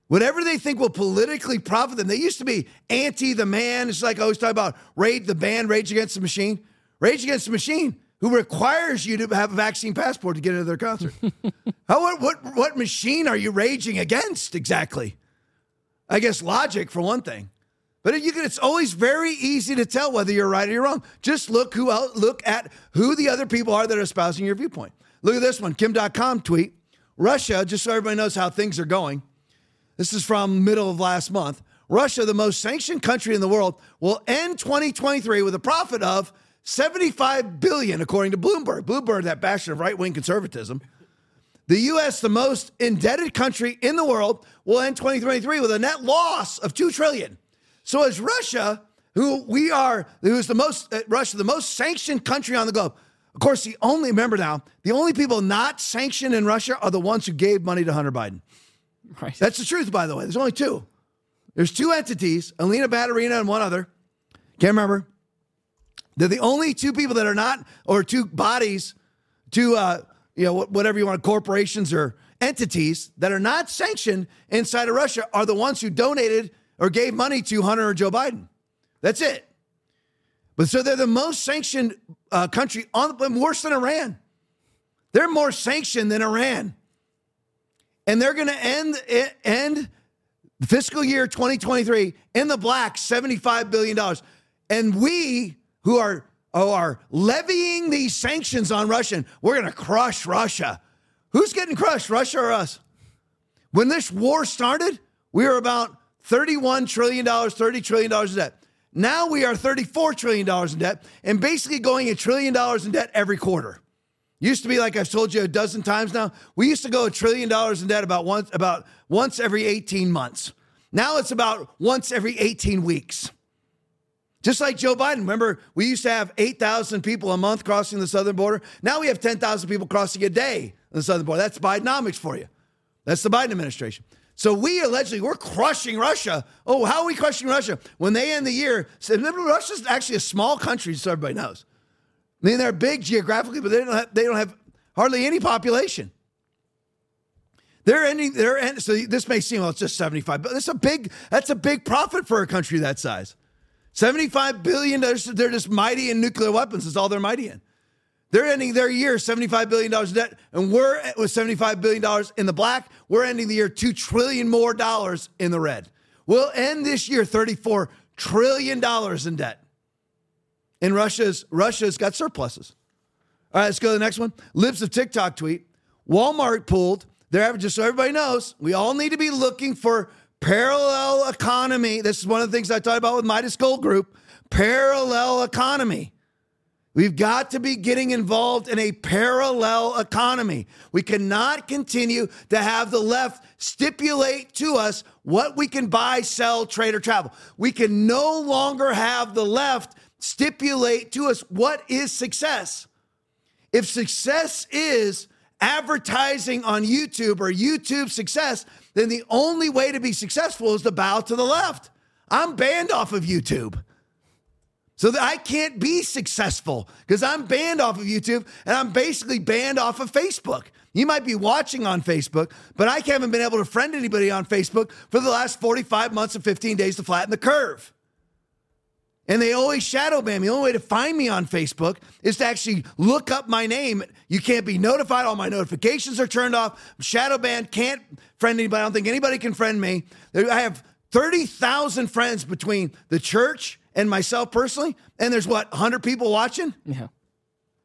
Whatever they think will politically profit them. They used to be anti the man. It's like I always talk about raid the band, Rage Against the Machine. Rage Against the Machine who requires you to have a vaccine passport to get into their concert. (laughs) How, what, what, what machine are you raging against exactly? I guess logic for one thing. But you can, it's always very easy to tell whether you're right or you're wrong. Just look who else, look at who the other people are that are espousing your viewpoint. Look at this one, Kim Dotcom tweet. Russia, just so everybody knows how things are going. This is from middle of last month. Russia, the most sanctioned country in the world, will end 2023 with a profit of 75 billion, according to Bloomberg. Bloomberg, that bastion of right wing conservatism. The U.S., the most indebted country in the world, will end 2023 with a net loss of two trillion. So, as Russia, who we are, who's the most uh, Russia, the most sanctioned country on the globe. Of course, the only remember now, the only people not sanctioned in Russia are the ones who gave money to Hunter Biden. (laughs) Right. That's the truth, by the way. There's only two. There's two entities, Alina Baturina and one other. Can't remember. They're the only two people that are not, or two bodies, two, uh, you know, whatever you want, corporations or entities that are not sanctioned inside of Russia are the ones who donated or gave money to Hunter or Joe Biden. That's it. But so they're the most sanctioned uh, country on, worse than Iran. They're more sanctioned than Iran, and they're going to end eh, end fiscal year 2023 in the black, 75 billion dollars. And we who are, who are levying these sanctions on Russia. We're going to crush Russia. Who's getting crushed, Russia or us? When this war started, we were about $31 trillion, $30 trillion in debt. Now we are $34 trillion in debt and basically going a trillion dollars in debt every quarter. Used to be like I've told you a dozen times now. We used to go a trillion dollars in debt about once about once every 18 months. Now it's about once every 18 weeks. Just like Joe Biden. Remember, we used to have 8,000 people a month crossing the southern border. Now we have 10,000 people crossing a day on the southern border. That's Bidenomics for you. That's the Biden administration. So we allegedly we're crushing Russia. Oh, how are we crushing Russia? When they end the year, Russia's actually a small country, so everybody knows. I mean, they're big geographically, but they don't have, they don't have hardly any population. They're ending. They're end, so this may seem well, it's just seventy five, but that's a big that's a big profit for a country that size. Seventy five billion. They're, they're just mighty in nuclear weapons. Is all they're mighty in. They're ending their year seventy five billion dollars in debt, and we're with seventy five billion dollars in the black. We're ending the year two trillion more dollars in the red. We'll end this year thirty four trillion dollars in debt. And Russia's Russia's got surpluses. All right, let's go to the next one. Libs of TikTok tweet. Walmart pulled their average, just so everybody knows, we all need to be looking for parallel economy. This is one of the things I talked about with Midas Gold Group. Parallel economy. We've got to be getting involved in a parallel economy. We cannot continue to have the left stipulate to us what we can buy, sell, trade, or travel. We can no longer have the left stipulate to us what is success. If success is advertising on YouTube or YouTube success, then the only way to be successful is to bow to the left. I'm banned off of YouTube. So that I can't be successful because I'm banned off of YouTube and I'm basically banned off of Facebook. You might be watching on Facebook, but I haven't been able to friend anybody on Facebook for the last 45 months and 15 days to flatten the curve. And they always shadow ban me. The only way to find me on Facebook is to actually look up my name. You can't be notified. All my notifications are turned off. shadow banned. Can't friend anybody. I don't think anybody can friend me. I have 30,000 friends between the church and myself personally. And there's what, 100 people watching? Yeah.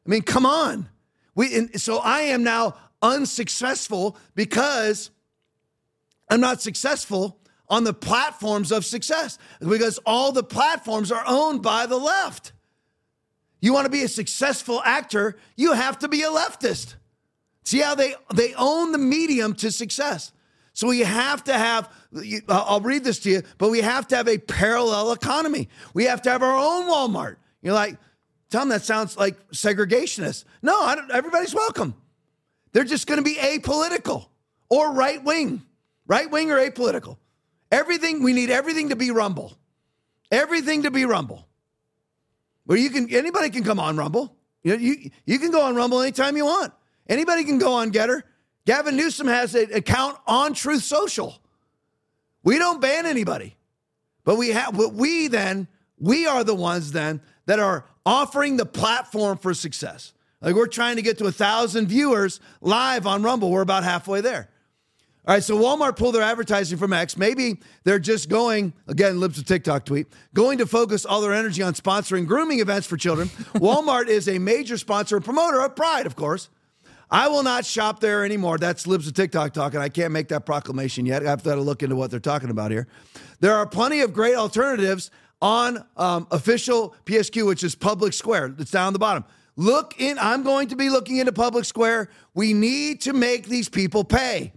I mean, come on. We, and so I am now unsuccessful because I'm not successful on the platforms of success because all the platforms are owned by the left. You want to be a successful actor, you have to be a leftist. See how they they own the medium to success. So we have to have I'll read this to you, but we have to have a parallel economy. We have to have our own Walmart. You're like, Tom, that sounds like segregationist. No, everybody's welcome. They're just going to be apolitical or right wing, right wing or apolitical. Everything, we need everything to be Rumble. Everything to be Rumble. Where you can, anybody can come on Rumble. You, know, you, you can go on Rumble anytime you want. Anybody can go on Gettr. Gavin Newsom has an account on Truth Social. We don't ban anybody. But we have, but we then, we are the ones then that are offering the platform for success. Like we're trying to get to a thousand viewers live on Rumble. We're about halfway there. All right, so Walmart pulled their advertising from X. Maybe they're just going, again, Libs of TikTok tweet, going to focus all their energy on sponsoring grooming events for children. (laughs) Walmart is a major sponsor and promoter of Pride, of course. I will not shop there anymore. That's Libs of TikTok talking. I can't make that proclamation yet. I have to look into what they're talking about here. There are plenty of great alternatives on um, official PSQ, which is Public Square. It's down the bottom. Look in, I'm going to be looking into Public Square. We need to make these people pay.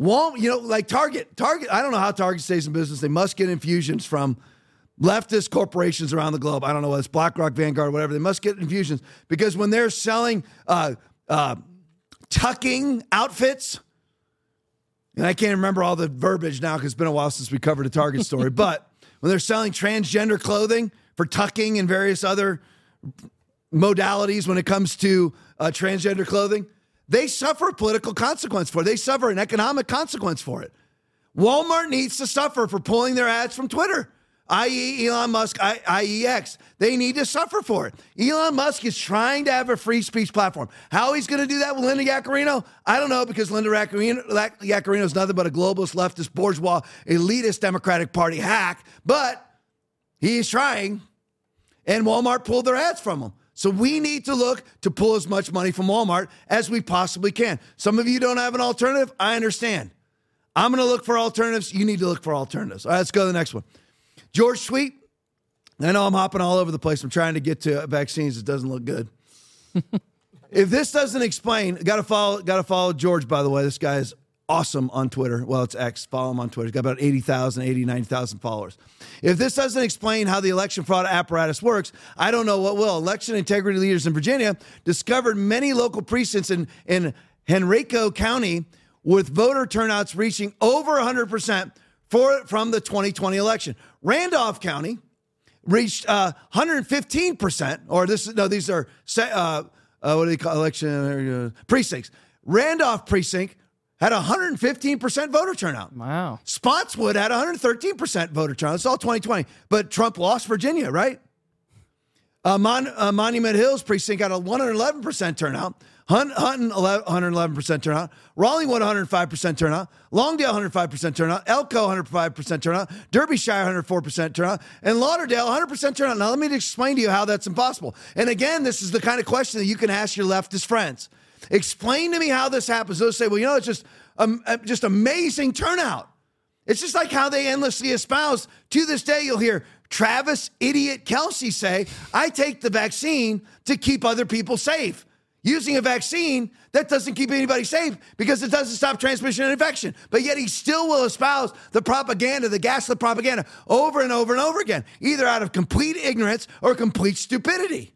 Won't, you know, like Target, Target, I don't know how Target stays in business. They must get infusions from leftist corporations around the globe. I don't know whether it's BlackRock, Vanguard, whatever. They must get infusions because when they're selling uh, uh, tucking outfits, and I can't remember all the verbiage now because it's been a while since we covered a Target story, (laughs) but when they're selling transgender clothing for tucking and various other modalities when it comes to uh, transgender clothing, they suffer political consequence for it. They suffer an economic consequence for it. Walmart needs to suffer for pulling their ads from Twitter, i.e., Elon Musk, IEX. They need to suffer for it. Elon Musk is trying to have a free speech platform. How he's going to do that with Linda Yaccarino, I don't know because Linda Yaccarino is nothing but a globalist, leftist, bourgeois, elitist Democratic Party hack, but he's trying. And Walmart pulled their ads from him. So we need to look to pull as much money from Walmart as we possibly can. Some of you don't have an alternative. I understand. I'm going to look for alternatives. You need to look for alternatives. All right, let's go to the next one. George Sweet. I know I'm hopping all over the place. I'm trying to get to vaccines. It doesn't look good. (laughs) if this doesn't explain, got to follow. Got to follow George. By the way, this guy is awesome on Twitter. Well, it's X. Follow him on Twitter. He's got about 80,000, 80, 90,000 followers. If this doesn't explain how the election fraud apparatus works, I don't know what will. Election integrity leaders in Virginia discovered many local precincts in, in Henrico County with voter turnouts reaching over 100% for, from the 2020 election. Randolph County reached uh, 115%, or this is no, these are uh, uh, what do they call election uh, precincts. Randolph precinct had 115% voter turnout. Wow. Spotswood had 113% voter turnout. It's all 2020. But Trump lost Virginia, right? Uh, Mon- uh, Monument Hills precinct got a 111% turnout. Hunt, Hunton, 111% turnout. Raleigh, 105% turnout. Longdale, 105% turnout. Elko, 105% turnout. Derbyshire, 104% turnout. And Lauderdale, 100% turnout. Now, let me explain to you how that's impossible. And again, this is the kind of question that you can ask your leftist friends. Explain to me how this happens. They'll say, well, you know, it's just, um, just amazing turnout. It's just like how they endlessly espouse. To this day, you'll hear Travis Idiot Kelce say, I take the vaccine to keep other people safe using a vaccine that doesn't keep anybody safe because it doesn't stop transmission and infection. But yet he still will espouse the propaganda, the gaslit propaganda over and over and over again, either out of complete ignorance or complete stupidity.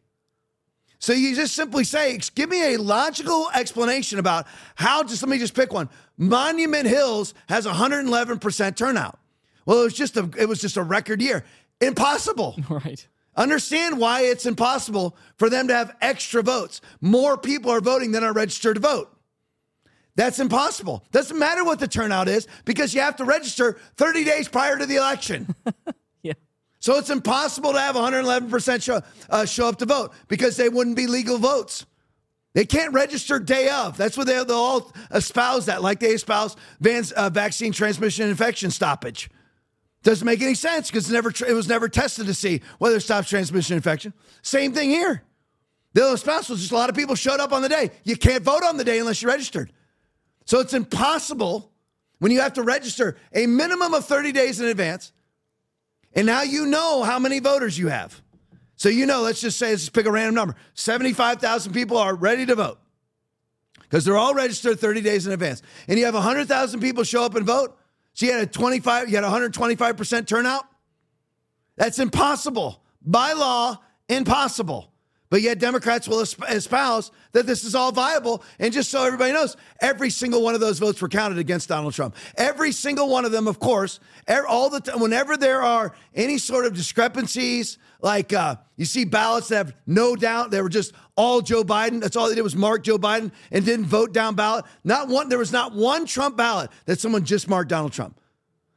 So you just simply say, give me a logical explanation about how, just let me just pick one. Monument Hills has 111% turnout. Well, it was just a it was just a record year. Impossible. (laughs) Right. Understand why it's impossible for them to have extra votes. More people are voting than are registered to vote. That's impossible. Doesn't matter what the turnout is because you have to register 30 days prior to the election. (laughs) So it's impossible to have 111% show, uh, show up to vote because they wouldn't be legal votes. They can't register day of. That's what they, will all espouse that, like they espouse Van's, uh, vaccine transmission infection stoppage. Doesn't make any sense because it was never tested to see whether it stops transmission infection. Same thing here. The other spouse was just a lot of people showed up on the day. You can't vote on the day unless you're registered. So it's impossible when you have to register a minimum of 30 days in advance. And now you know how many voters you have. So you know, let's just say, let's just pick a random number 75,000 people are ready to vote because they're all registered 30 days in advance. And you have 100,000 people show up and vote. So you had a 25, you had 125% turnout. That's impossible. By law, impossible. But yet Democrats will espouse that this is all viable. And just so everybody knows, every single one of those votes were counted against Donald Trump. Every single one of them, of course, all the time, whenever there are any sort of discrepancies, like uh, you see ballots that have no doubt they were just all Joe Biden. That's all they did was mark Joe Biden and didn't vote down ballot. Not one. There was not one Trump ballot that someone just marked Donald Trump.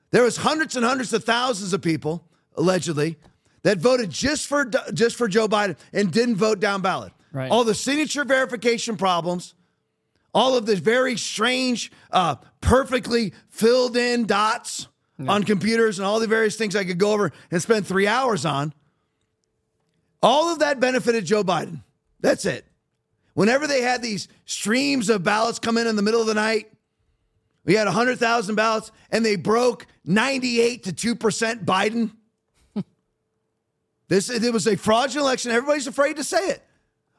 There was hundreds and hundreds of thousands of people allegedly that voted just for just for Joe Biden and didn't vote down ballot. Right. All the signature verification problems, all of the very strange, uh, perfectly filled in dots yeah. on computers, and all the various things I could go over and spend three hours on. All of that benefited Joe Biden. That's it. Whenever they had these streams of ballots come in in the middle of the night, we had 100,000 ballots and they broke 98 to 2% Biden. This it was a fraudulent election. Everybody's afraid to say it.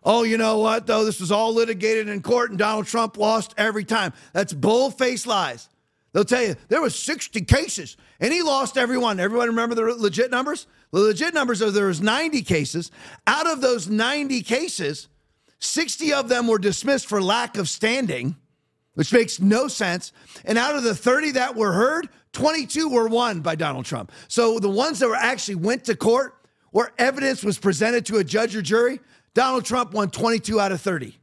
Oh, you know what, though? This was all litigated in court and Donald Trump lost every time. That's bull-faced lies. They'll tell you there was 60 cases and he lost every one. Everyone remember the legit numbers? The legit numbers are there was 90 cases. Out of those 90 cases, 60 of them were dismissed for lack of standing, which makes no sense. And out of the 30 that were heard, 22 were won by Donald Trump. So the ones that were actually went to court where evidence was presented to a judge or jury, Donald Trump won 22 out of 30,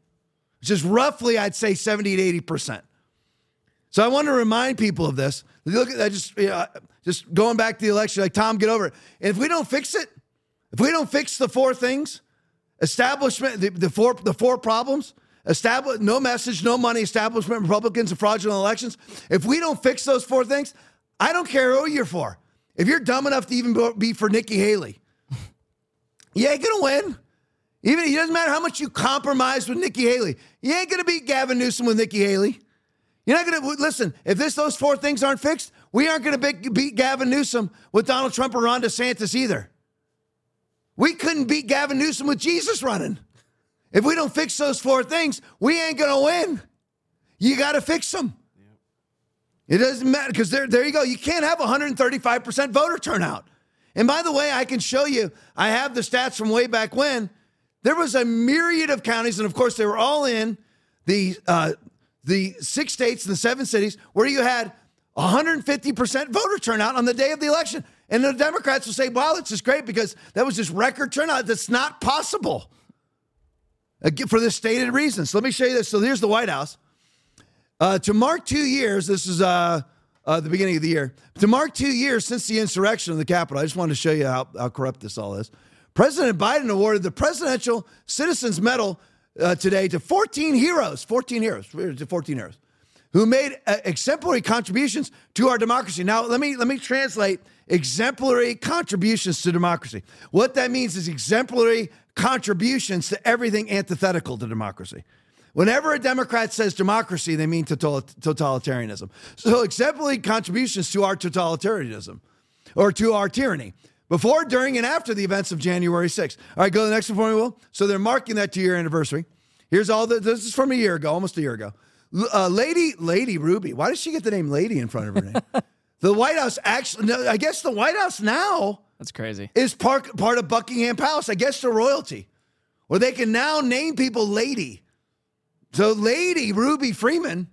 which is roughly, I'd say, 70 to 80%. So I want to remind people of this. Look at that, just you know, just going back to the election, like Tom, get over it. And if we don't fix it, if we don't fix the four things, establishment, the, the four the four problems, establish no message, no money, establishment, Republicans, and fraudulent elections. If we don't fix those four things, I don't care who you're for. If you're dumb enough to even be for Nikki Haley, you ain't gonna win. Even it doesn't matter how much you compromise with Nikki Haley, you ain't gonna beat Gavin Newsom with Nikki Haley. You're not going to listen. If this those four things aren't fixed, we aren't going to beat Gavin Newsom with Donald Trump or Ron DeSantis either. We couldn't beat Gavin Newsom with Jesus running. If we don't fix those four things, we ain't going to win. You got to fix them. It doesn't matter because there, there you go. You can't have 135% voter turnout. And by the way, I can show you, I have the stats from way back when. There was a myriad of counties, and of course, they were all in the, uh, the six states and the seven cities where you had 150% voter turnout on the day of the election. And the Democrats will say, wow, this is great because that was just record turnout. That's not possible for the stated reasons. So let me show you this. So here's the White House. Uh, to mark two years, this is uh, uh, the beginning of the year. To mark two years since the insurrection of the Capitol, I just wanted to show you how, how corrupt this all is. President Biden awarded the Presidential Citizens Medal uh, today to 14 heroes, 14 heroes, 14 heroes, who made uh, exemplary contributions to our democracy. Now, let me let me translate exemplary contributions to democracy. What that means is exemplary contributions to everything antithetical to democracy. Whenever a Democrat says democracy, they mean totalitarianism. So, exemplary contributions to our totalitarianism or to our tyranny before, during, and after the events of January 6th. All right, go to the next one for me, Will. So, they're marking that two year anniversary. Here's all the, this is from a year ago, almost a year ago. Uh, Lady, Lady Ruby. Why does she get the name Lady in front of her name? (laughs) the White House actually, no, I guess the White House now. That's crazy. Is part, part of Buckingham Palace. I guess the royalty. Or they can now name people Lady. So, Lady Ruby Freeman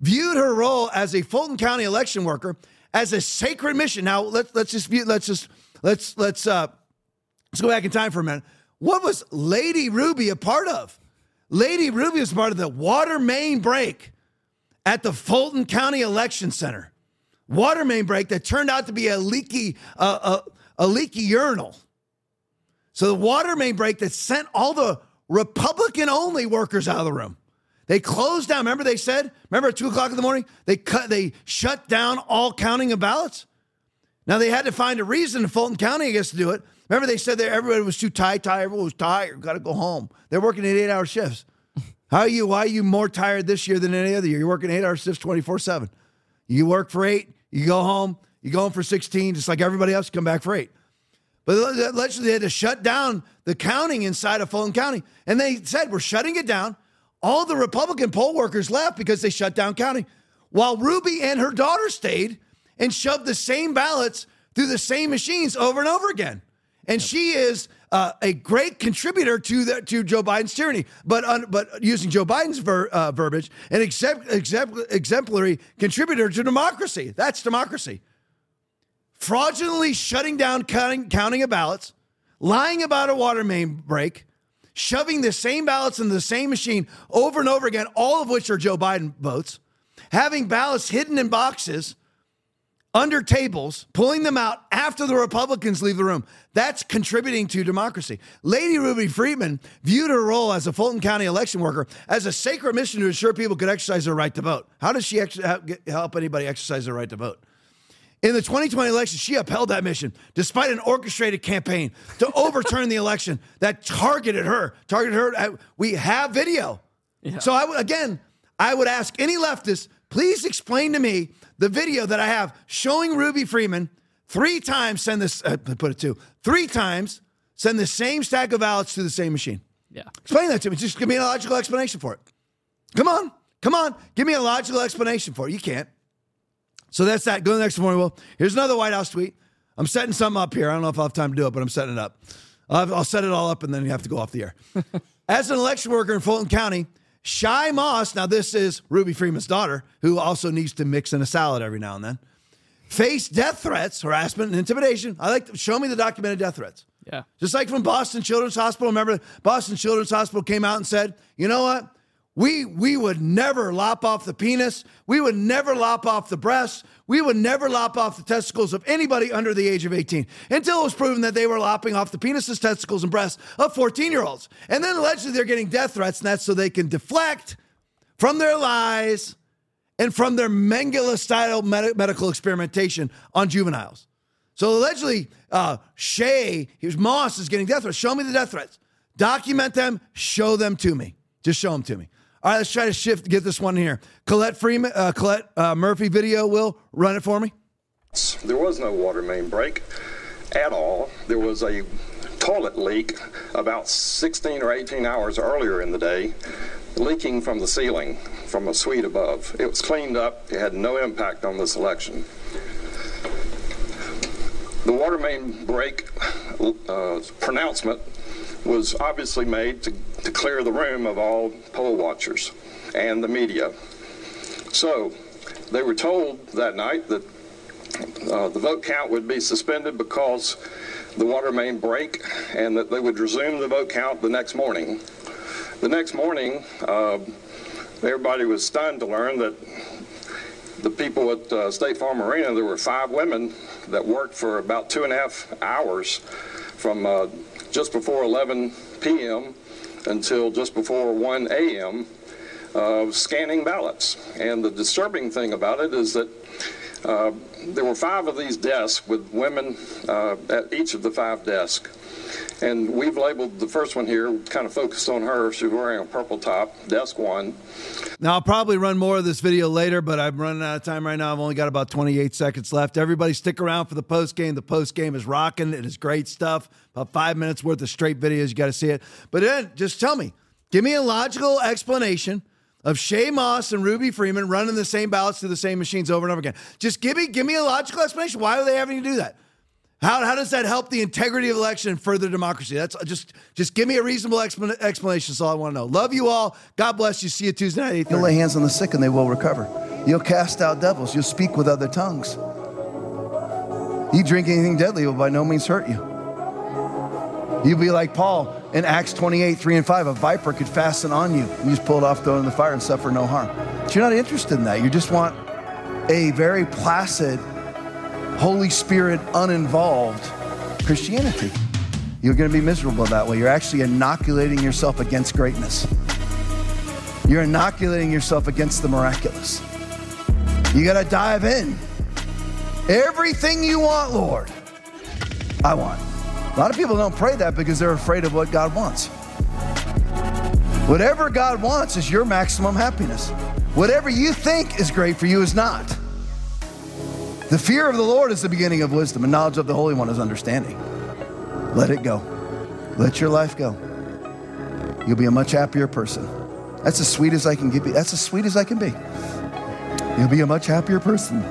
viewed her role as a Fulton County election worker as a sacred mission. Now, let's let's just view, let's just let's let's uh let's go back in time for a minute. What was Lady Ruby a part of? Lady Ruby was part of the water main break at the Fulton County Election Center. Water main break that turned out to be a leaky uh, a, a leaky urinal. So the water main break that sent all the Republican only workers out of the room. They closed down. Remember, they said, remember at two o'clock in the morning, they cut, they shut down all counting of ballots. Now they had to find a reason in Fulton County, I guess, to do it. Remember, they said that everybody was too tired, tired, everyone was tired, got to go home. They're working at eight hour shifts. (laughs) How are you? Why are you more tired this year than any other year? You're working eight hour shifts 24 7. You work for eight, you go home, you go home for 16, just like everybody else, come back for eight. But allegedly, they had to shut down the counting inside of Fulton County. And they said, we're shutting it down all the Republican poll workers left because they shut down counting, while Ruby and her daughter stayed and shoved the same ballots through the same machines over and over again. And she is uh, a great contributor to the, to Joe Biden's tyranny, but un, but using Joe Biden's ver, uh, verbiage, an exempl, exempl, exemplary contributor to democracy. That's democracy. Fraudulently shutting down counting, counting of ballots, lying about a water main break, shoving the same ballots in the same machine over and over again, all of which are Joe Biden votes, having ballots hidden in boxes under tables, pulling them out after the Republicans leave the room. That's contributing to democracy. Lady Ruby Freeman viewed her role as a Fulton County election worker as a sacred mission to ensure people could exercise their right to vote. How does she ex- help anybody exercise their right to vote? In the 2020 election, she upheld that mission despite an orchestrated campaign to overturn the election that targeted her. Targeted her. We have video. Yeah. So I would again, I would ask any leftist, please explain to me the video that I have showing Ruby Freeman three times send this. Uh, put it to three times send the same stack of ballots to the same machine. Yeah. Explain that to me. Just give me a logical explanation for it. Come on, come on, give me a logical explanation for it. You can't. So that's that. Go to the next one. Well, here's another White House tweet. I'm setting something up here. I don't know if I'll have time to do it, but I'm setting it up. I'll, I'll set it all up and then you have to go off the air. (laughs) As an election worker in Fulton County, Shaye Moss, now this is Ruby Freeman's daughter, who also needs to mix in a salad every now and then, faced death threats, harassment, and intimidation. I like to show me the documented death threats. Yeah. Just like from Boston Children's Hospital. Remember, Boston Children's Hospital came out and said, you know what? We, we would never lop off the penis. We would never lop off the breasts. We would never lop off the testicles of anybody under the age of 18 until it was proven that they were lopping off the penises, testicles, and breasts of 14 year olds. And then allegedly they're getting death threats, and that's so they can deflect from their lies and from their Mengele style med- medical experimentation on juveniles. So allegedly, uh, Shaye, here's Moss, is getting death threats. Show me the death threats. Document them, show them to me. Just show them to me. All right, let's try to shift, get this one here. Colette Freeman, uh, Colette uh, Murphy video, will run it for me. There was no water main break at all. There was a toilet leak about 16 or 18 hours earlier in the day, leaking from the ceiling from a suite above. It was cleaned up, it had no impact on this election. The water main break uh, pronouncement was obviously made to, to clear the room of all poll watchers and the media. So they were told that night that uh, the vote count would be suspended because the water main break and that they would resume the vote count the next morning. The next morning, uh, everybody was stunned to learn that the people at uh, State Farm Arena, there were five women that worked for about two and a half hours from uh, just before 11 p.m. until just before 1 a.m. Uh, scanning ballots. And the disturbing thing about it is that uh, there were five of these desks with women uh, at each of the five desks. And we've labeled the first one here, kind of focused on her. She's wearing a purple top, desk one. Now, I'll probably run more of this video later, but I'm running out of time right now. I've only got about 28 seconds left. Everybody stick around for the post game. The post game is rocking. It is great stuff. About five minutes worth of straight videos. You got to see it. But then just tell me, give me a logical explanation of Shaye Moss and Ruby Freeman running the same ballots to the same machines over and over again. Just give me give me a logical explanation. Why are they having to do that? How, how does that help the integrity of election and further democracy? That's uh, just just give me a reasonable explanation. That's all I want to know. Love you all. God bless you. See you Tuesday night. You'll lay hands on the sick and they will recover. You'll cast out devils. You'll speak with other tongues. You drink anything deadly will by no means hurt you. You'll be like Paul in Acts 28, 3 and 5. A viper could fasten on you. And you just pull it off, throw it in the fire, and suffer no harm. But you're not interested in that. You just want a very placid, Holy Spirit uninvolved Christianity. You're going to be miserable that way. You're actually inoculating yourself against greatness. You're inoculating yourself against the miraculous. You got to dive in. Everything you want, Lord, I want. A lot of people don't pray that because they're afraid of what God wants. Whatever God wants is your maximum happiness. Whatever you think is great for you is not. The fear of the Lord is the beginning of wisdom, and knowledge of the Holy One is understanding. Let it go. Let your life go. You'll be a much happier person. That's as sweet as I can give you. That's as sweet as I can be. You'll be a much happier person.